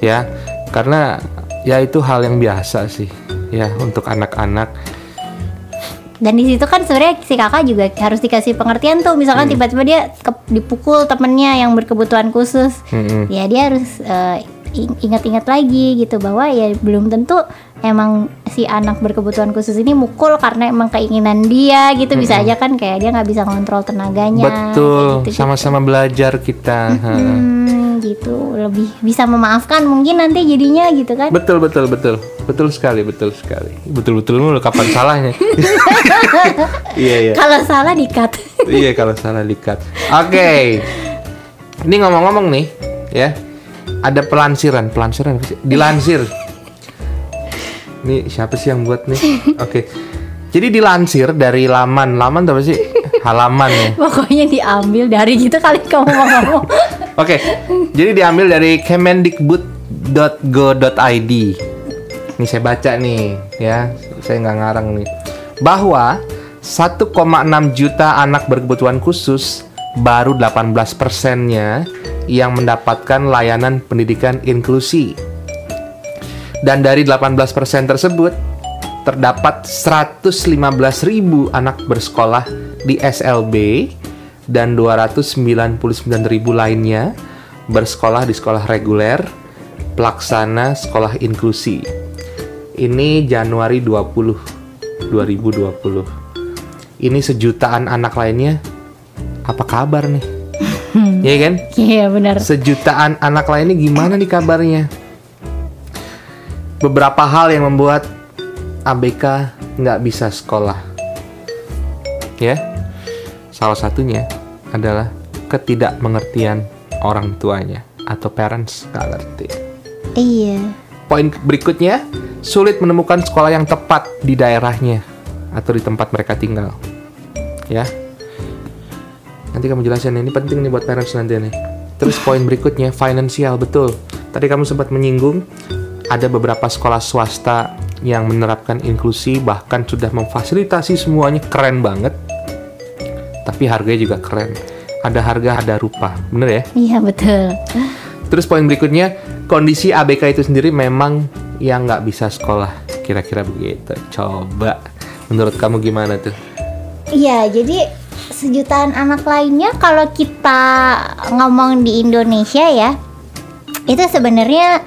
ya. Karena ya itu hal yang biasa sih ya untuk anak-anak Dan di situ kan sebenarnya si kakak juga harus dikasih pengertian tuh. Misalkan Hmm. tiba-tiba dia ke- dipukul temennya yang berkebutuhan khusus. Mm-mm. Ya dia harus ing- ingat-ingat lagi gitu bahwa ya belum tentu emang si anak berkebutuhan khusus ini mukul karena emang keinginan dia gitu bisa aja kan kayak dia nggak bisa ngontrol tenaganya betul kayak gitu, sama-sama belajar kita. Hmm, gitu. Lebih bisa memaafkan mungkin nanti jadinya gitu kan. Betul betul betul. Betul sekali betul sekali. Betul betul mulu kapan salahnya iya iya. Kalau salah dikat. Iya kalau salah dikat. Oke. Ini ngomong-ngomong nih ya. Ada pelansiran. Pelansiran dilansir. Ini siapa sih yang buat nih? Oke. Jadi dilansir dari laman. Laman apa sih? Halaman ya. Pokoknya diambil dari gitu kali kamu ngomong Oke, jadi diambil dari kemendikbud.go.id. Ini saya baca nih, ya. Saya nggak ngarang nih. Bahwa 1,6 juta anak berkebutuhan khusus baru 18 persennya yang mendapatkan layanan pendidikan inklusi. Dan dari 18% tersebut terdapat 115.000 anak bersekolah di SLB dan 299.000 lainnya bersekolah di sekolah reguler pelaksana sekolah inklusi. Ini Januari 20 2020. Ini sejutaan anak lainnya apa kabar nih? Iya kan? iya benar sejutaan anak lainnya gimana nih kabarnya? Beberapa hal yang membuat ABK nggak bisa sekolah. Ya, salah satunya adalah ketidakmengertian orang tuanya atau parents nggak ngerti. iya Poin berikutnya, sulit menemukan sekolah yang tepat di daerahnya atau di tempat mereka tinggal. Ya. Nanti kamu jelasin ini penting nih buat parents nanti nih. Terus poin berikutnya, finansial betul. Tadi kamu sempat menyinggung ada beberapa sekolah swasta yang menerapkan inklusi bahkan sudah memfasilitasi semuanya keren banget. Tapi harganya juga keren. Ada harga, ada rupa. Bener ya? iya betul Terus poin berikutnya, kondisi ABK itu sendiri memang yang nggak bisa sekolah. Kira-kira begitu. Coba, menurut kamu gimana tuh? Iya, jadi sejutaan anak lainnya kalau kita ngomong di Indonesia ya, itu sebenarnya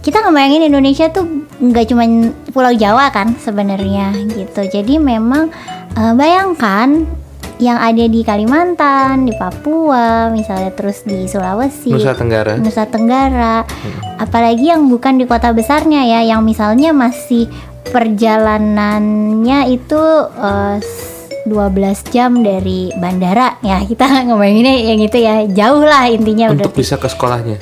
kita ngebayangin Indonesia tuh nggak cuma Pulau Jawa kan sebenarnya gitu. Jadi memang eh, bayangkan yang ada di Kalimantan, di Papua, misalnya terus di Sulawesi, Nusa Tenggara. Nusa Tenggara, apalagi yang bukan di kota besarnya ya, yang misalnya masih perjalanannya itu eh, 12 jam dari bandara ya kita ngomonginnya yang itu ya jauh lah intinya Untuk bisa ke sekolahnya.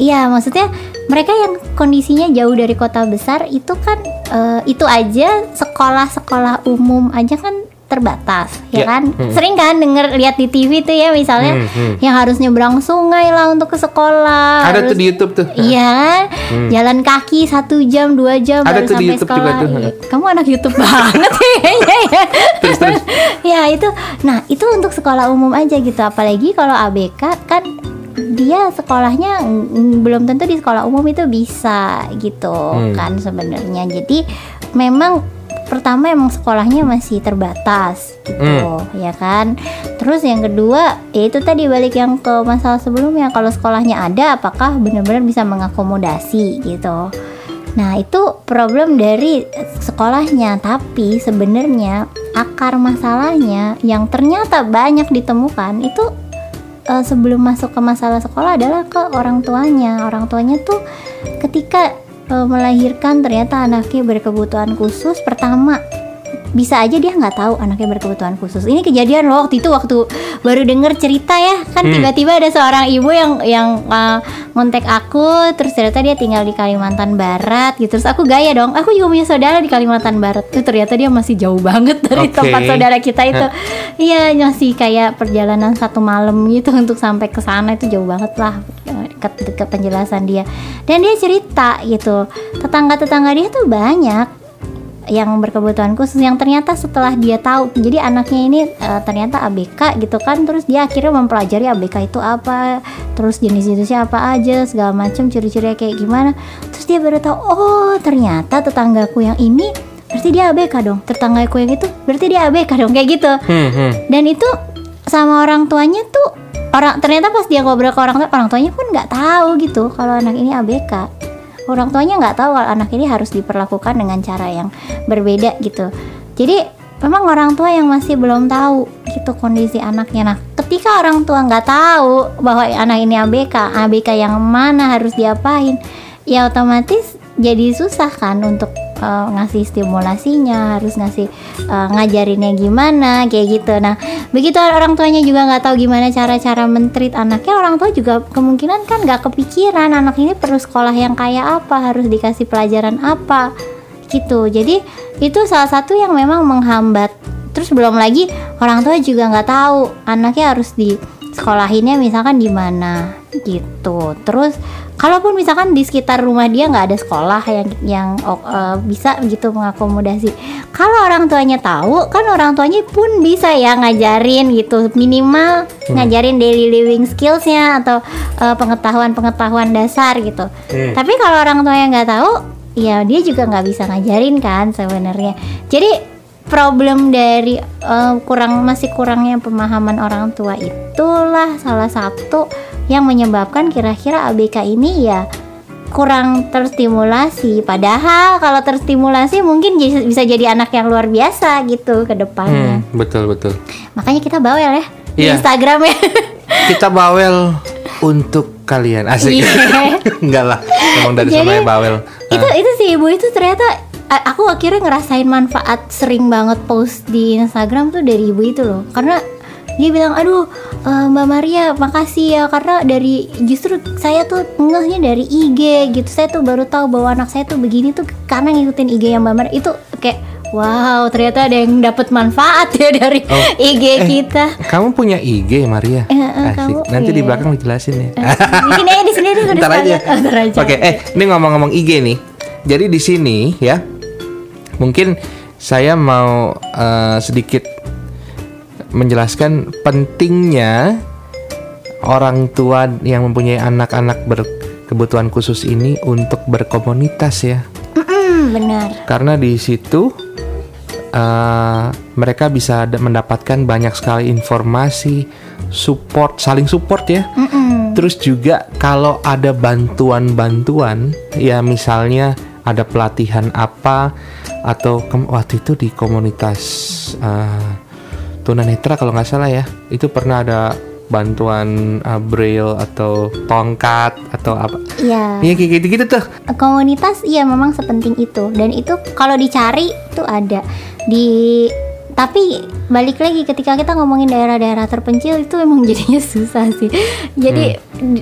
Iya, maksudnya mereka yang kondisinya jauh dari kota besar itu kan eh, itu aja sekolah-sekolah umum aja kan terbatas, ya, Ya, kan? hmm. Sering kan denger lihat di TV tuh ya misalnya Hmm, hmm. yang harus nyebrang sungai lah untuk ke sekolah. Ada harus- tuh di YouTube tuh. Iya kan, jalan kaki satu jam dua jam Ada baru tuh di sampai YouTube sekolah. juga tuh. Iya, Kamu anak YouTube banget ya. Terus, terus. ya itu, nah itu untuk sekolah umum aja gitu. Apalagi kalau ABK kan dia sekolahnya belum tentu di sekolah umum itu bisa gitu Hmm. kan sebenarnya. Jadi memang pertama emang sekolahnya masih terbatas gitu Hmm. ya kan. Terus yang kedua ya itu tadi balik yang ke masalah sebelumnya kalau sekolahnya ada apakah benar-benar bisa mengakomodasi gitu. Nah, itu problem dari sekolahnya, tapi sebenarnya akar masalahnya yang ternyata banyak ditemukan itu eh, sebelum masuk ke masalah sekolah adalah ke orang tuanya. Orang tuanya tuh ketika eh, melahirkan ternyata anaknya berkebutuhan khusus, pertama bisa aja dia nggak tahu anaknya berkebutuhan khusus. Ini kejadian loh waktu itu waktu baru denger cerita ya. Kan Hmm. tiba-tiba ada seorang ibu yang yang uh, ngontek aku terus ternyata dia tinggal di Kalimantan Barat gitu. Terus aku gaya dong aku juga punya saudara di Kalimantan Barat. Tuh ternyata dia masih jauh banget dari Oke. tempat saudara kita itu. Iya masih kayak perjalanan satu malam gitu untuk sampai ke sana. Itu jauh banget lah dekat dekat penjelasan dia. Dan dia cerita gitu tetangga tetangga dia tuh banyak yang berkebutuhan khusus yang ternyata setelah dia tahu jadi anaknya ini eh, ternyata ABK gitu kan terus dia akhirnya mempelajari ABK itu apa terus jenis-jenisnya apa aja segala macam ciri-cirinya kayak gimana. Terus dia baru tahu oh ternyata tetanggaku yang ini berarti dia ABK dong. Tetanggaku yang itu berarti dia ABK dong kayak gitu. Hmm, hmm. dan itu sama orang tuanya tuh orang ternyata pas dia ngobrol ke orang tua orang tuanya pun nggak tahu gitu kalau anak ini ABK orang tuanya nggak tahu kalau anak ini harus diperlakukan dengan cara yang berbeda gitu. Jadi memang orang tua yang masih belum tahu gitu kondisi anaknya. Nah ketika orang tua nggak tahu bahwa anak ini ABK ABK yang mana harus diapain ya otomatis jadi susah kan untuk eh, ngasih stimulasinya harus ngasih eh, ngajarinnya gimana kayak gitu. Nah begitu orang tuanya juga nggak tahu gimana cara-cara mentreat anaknya orang tua juga kemungkinan kan nggak kepikiran anak ini perlu sekolah yang kayak apa harus dikasih pelajaran apa gitu. Jadi itu salah satu yang memang menghambat. Terus belum lagi orang tua juga nggak tahu anaknya harus di sekolahinnya misalkan di mana gitu. Terus kalaupun misalkan di sekitar rumah dia nggak ada sekolah yang yang eh, bisa gitu mengakomodasi. Kalau orang tuanya tahu kan orang tuanya pun bisa ya ngajarin gitu. Minimal ngajarin daily living skillsnya atau eh, pengetahuan-pengetahuan dasar gitu. Hmm. tapi kalau orang tuanya nggak tahu ya dia juga nggak bisa ngajarin kan sebenarnya. Jadi problem dari eh, kurang masih kurangnya pemahaman orang tua itulah salah satu yang menyebabkan kira-kira ABK ini ya kurang terstimulasi padahal kalau terstimulasi mungkin bisa jadi anak yang luar biasa gitu ke depannya Hmm, betul betul. makanya kita bawel ya di Iya. Instagram ya Kita bawel untuk kalian. Asik. Iya. Enggak lah, emang dari Jadi, sananya bawel. itu itu si ibu itu ternyata aku akhirnya ngerasain manfaat sering banget post di Instagram tuh dari ibu itu loh karena dia bilang aduh eh, Mbak Maria makasih ya karena dari justru saya tuh ngehnya dari IG gitu saya tuh baru tahu bahwa anak saya tuh begini tuh karena ngikutin IG yang Mbak Maria itu kayak wow ternyata ada yang dapat manfaat ya dari Oh, IG eh. kita Kamu punya IG Maria? Eh, eh, Asik. kamu Nanti di punya. belakang dijelasin ya. di sini aja di sini Ntar aja. Oh, aja. Oke, eh ini ngomong-ngomong IG nih. Jadi di sini ya, mungkin saya mau eh, sedikit menjelaskan pentingnya orang tua yang mempunyai anak-anak berkebutuhan khusus ini untuk berkomunitas ya. Benar Karena di situ eh, mereka bisa mendapatkan banyak sekali informasi, support, saling support ya. Mm-mm. Terus juga kalau ada bantuan-bantuan, ya misalnya ada pelatihan apa atau waktu itu di komunitas eh, tunanetra kalau nggak salah ya. Itu pernah ada bantuan uh, braille atau tongkat atau apa? Iya. Iya kayak gitu-gitu tuh. Komunitas iya memang sepenting itu. Dan itu kalau dicari itu ada. Di tapi balik lagi ketika kita ngomongin daerah-daerah terpencil itu memang jadinya susah sih. Jadi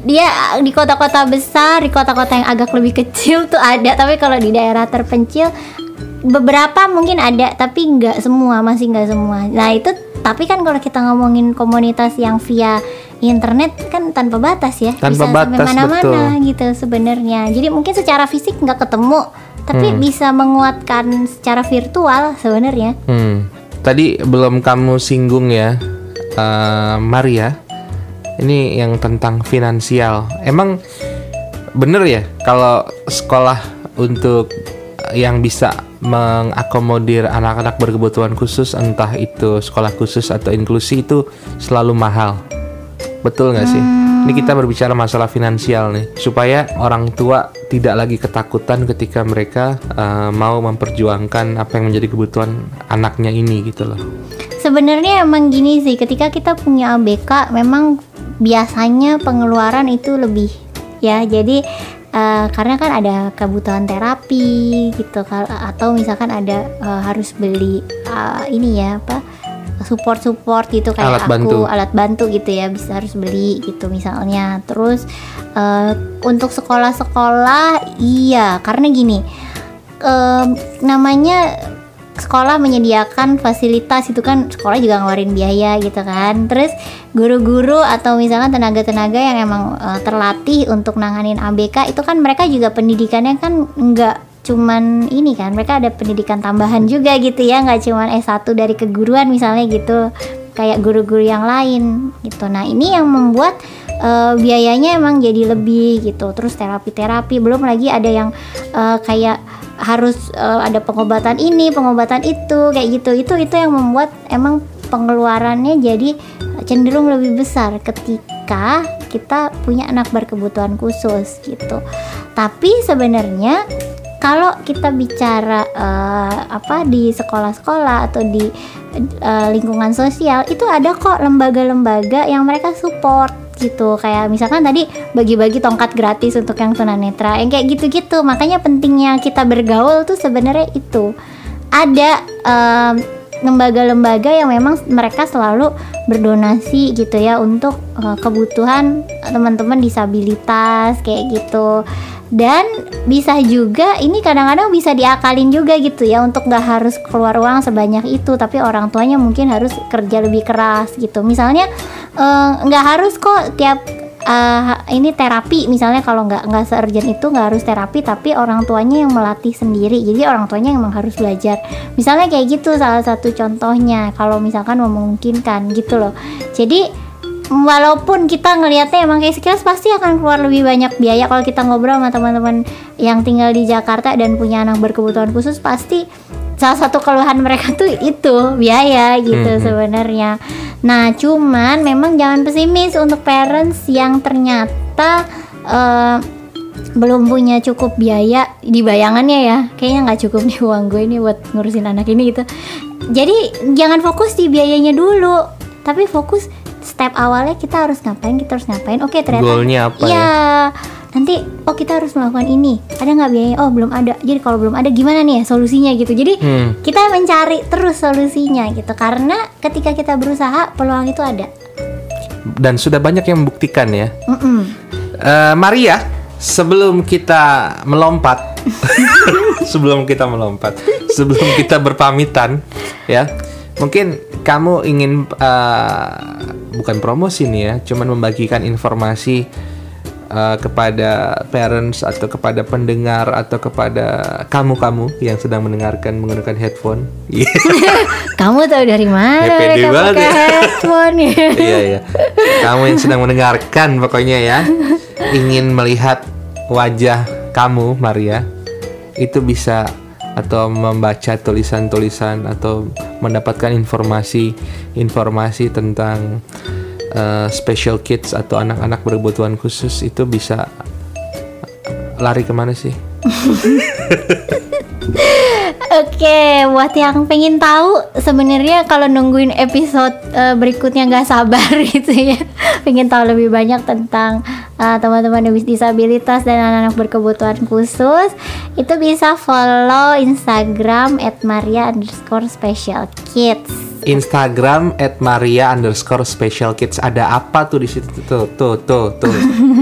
dia di kota-kota besar di kota-kota yang agak lebih kecil tuh ada. Tapi kalau di daerah terpencil beberapa mungkin ada tapi nggak semua masih nggak semua nah itu tapi kan kalau kita ngomongin komunitas yang via internet kan tanpa batas ya Tanpa bisa batas, sampai mana-mana gitu sebenarnya. Jadi mungkin secara fisik nggak ketemu, tapi Hmm. bisa menguatkan secara virtual sebenarnya. Hmm. Tadi belum kamu singgung ya, eh, Maria. Ini yang tentang finansial. Emang bener ya kalau sekolah untuk yang bisa mengakomodir anak-anak berkebutuhan khusus, entah itu sekolah khusus atau inklusi itu selalu mahal. Betul nggak sih? Ini kita berbicara masalah finansial nih, supaya orang tua tidak lagi ketakutan ketika mereka eh, mau memperjuangkan apa yang menjadi kebutuhan anaknya ini gitu loh. Sebenarnya emang gini sih, ketika kita punya ABK memang biasanya pengeluaran itu lebih ya. Jadi eh, karena kan ada kebutuhan terapi gitu atau misalkan ada eh, harus beli eh, ini ya apa support support gitu kayak Alat aku bantu. alat bantu gitu ya bisa harus beli gitu misalnya terus eh, untuk sekolah-sekolah iya karena gini em, namanya sekolah menyediakan fasilitas itu kan sekolah juga ngeluarin biaya gitu kan. Terus guru-guru atau misalkan tenaga-tenaga yang emang eh, terlatih untuk nanganin ABK itu kan mereka juga pendidikannya kan nggak cuman ini kan mereka ada pendidikan tambahan juga gitu ya nggak cuman S1 dari keguruan misalnya gitu kayak guru-guru yang lain gitu. Nah ini yang membuat eh, biayanya emang jadi lebih gitu. Terus terapi-terapi belum lagi ada yang eh, kayak harus eh, ada pengobatan ini pengobatan itu kayak gitu. Itu itu yang membuat emang pengeluarannya jadi cenderung lebih besar ketika kita punya anak berkebutuhan khusus gitu. Tapi sebenarnya kalau kita bicara eh, apa di sekolah-sekolah atau di eh, lingkungan sosial itu ada kok lembaga-lembaga yang mereka support gitu. Kayak misalkan tadi bagi-bagi tongkat gratis untuk yang tunanetra yang kayak gitu-gitu. Makanya pentingnya kita bergaul tuh sebenarnya itu. Ada em, lembaga-lembaga yang memang mereka selalu berdonasi gitu ya untuk eh, kebutuhan teman-teman disabilitas kayak gitu. Dan bisa juga ini kadang-kadang bisa diakalin juga gitu ya untuk nggak harus keluar uang sebanyak itu tapi orang tuanya mungkin harus kerja lebih keras gitu. Misalnya eh, nggak harus kok tiap eh, ini terapi misalnya kalau nggak nggak seurgent itu nggak harus terapi tapi orang tuanya yang melatih sendiri jadi orang tuanya emang harus belajar misalnya kayak gitu salah satu contohnya kalau misalkan memungkinkan gitu loh jadi walaupun kita ngelihatnya emang kayak sekilas pasti akan keluar lebih banyak biaya kalau kita ngobrol sama teman-teman yang tinggal di Jakarta dan punya anak berkebutuhan khusus pasti salah satu keluhan mereka tuh itu biaya gitu Mhm. sebenarnya. Nah, cuman memang jangan pesimis untuk parents yang ternyata eh, belum punya cukup biaya di bayangannya ya kayaknya nggak cukup nih uang gue ini buat ngurusin anak ini gitu jadi jangan fokus di biayanya dulu tapi fokus step awalnya kita harus ngapain kita harus ngapain oke ternyata Goalnya apa Iya. ya? Nanti oh kita harus melakukan ini. Ada nggak biayanya oh belum ada. Jadi kalau belum ada gimana nih ya solusinya gitu. Jadi Hmm. kita mencari terus solusinya gitu. Karena ketika kita berusaha peluang itu ada. Dan sudah banyak yang membuktikan ya. Mm-mm. Eh, Maria, sebelum kita melompat, sebelum kita melompat, sebelum kita berpamitan, ya, mungkin kamu ingin eh, bukan promosi nih ya, cuman membagikan informasi eh, kepada parents atau kepada pendengar atau kepada kamu-kamu yang sedang mendengarkan menggunakan headphone. Iya. kamu tahu dari mana Ya, pede mereka pakai ya. headphone ya Iya iya. Kamu yang sedang mendengarkan pokoknya ya, ingin melihat wajah kamu Maria, itu bisa atau membaca tulisan-tulisan atau mendapatkan informasi-informasi tentang eh, special kids atau anak-anak berkebutuhan khusus itu bisa lari ke mana sih? Oke, buat yang pengen tahu sebenarnya kalau nungguin episode eh, berikutnya nggak sabar gitu ya, pengen tahu lebih banyak tentang eh, teman-teman disabilitas dan anak-anak berkebutuhan khusus, itu bisa follow Instagram @maria underscore special kids. Instagram at Maria underscore special kids. Ada apa tuh di situ? Tuh tuh tuh tuh.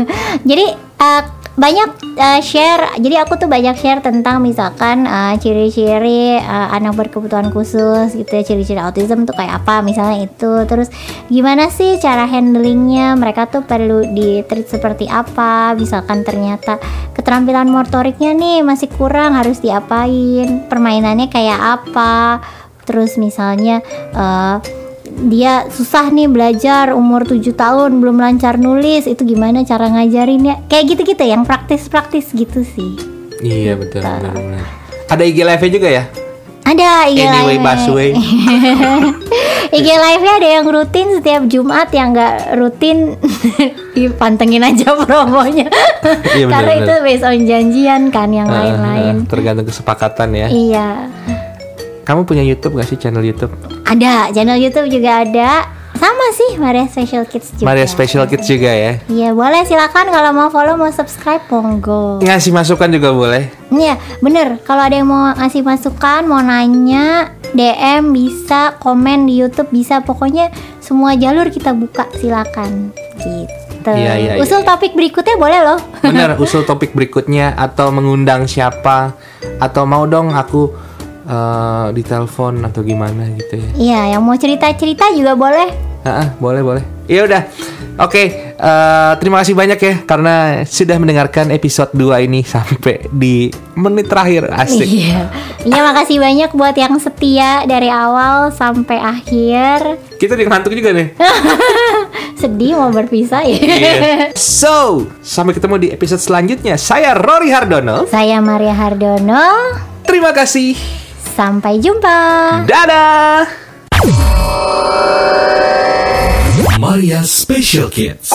Jadi eh, banyak eh, share. Jadi aku tuh banyak share tentang misalkan eh, ciri-ciri eh, anak berkebutuhan khusus gitu ya, ciri-ciri autism tuh kayak apa misalnya itu. Terus gimana sih cara handlingnya? Mereka tuh perlu di treat seperti apa? Misalkan ternyata keterampilan motoriknya nih masih kurang harus diapain? Permainannya kayak apa? Terus misalnya eh, dia susah nih belajar umur 7 tahun belum lancar nulis itu gimana cara ngajarinnya? Kayak gitu-gitu yang praktis-praktis gitu sih. Iya betul benar benar. Ada IG live juga ya? Ada IG anyway live IG live nya ada yang rutin setiap Jumat yang nggak rutin dipantengin aja promonya. Iya, karena itu based on janjian kan yang Ah, lain-lain. ah, tergantung kesepakatan ya. Iya kamu punya YouTube gak sih channel YouTube? Ada channel YouTube juga ada. Sama sih Maria Special Kids juga. Maria Special Kids juga ya? Iya boleh silakan. Kalau mau follow mau subscribe monggo. ngasih masukan juga boleh. Iya bener. Kalau ada yang mau ngasih masukan mau nanya DM bisa komen di YouTube bisa. Pokoknya semua jalur kita buka silakan. Gitu. Iya, iya, Usul iya. topik berikutnya boleh loh. Bener, usul topik berikutnya atau mengundang siapa atau mau dong aku eh, ditelepon atau gimana gitu ya. Iya yang mau cerita cerita juga boleh. Ah, boleh boleh. Iya udah. Oke, eh, terima kasih banyak ya karena sudah mendengarkan episode 2 ini sampai di menit terakhir asik. Iya. Iya makasih banyak buat yang setia dari awal sampai akhir. Kita di ngantuk juga nih. Sedih mau berpisah ya. Iya. So, sampai ketemu di episode selanjutnya. Saya Rory Hardono. Saya Maria Hardono. Terima kasih. Sampai jumpa. Dadah. Maria Special Kids.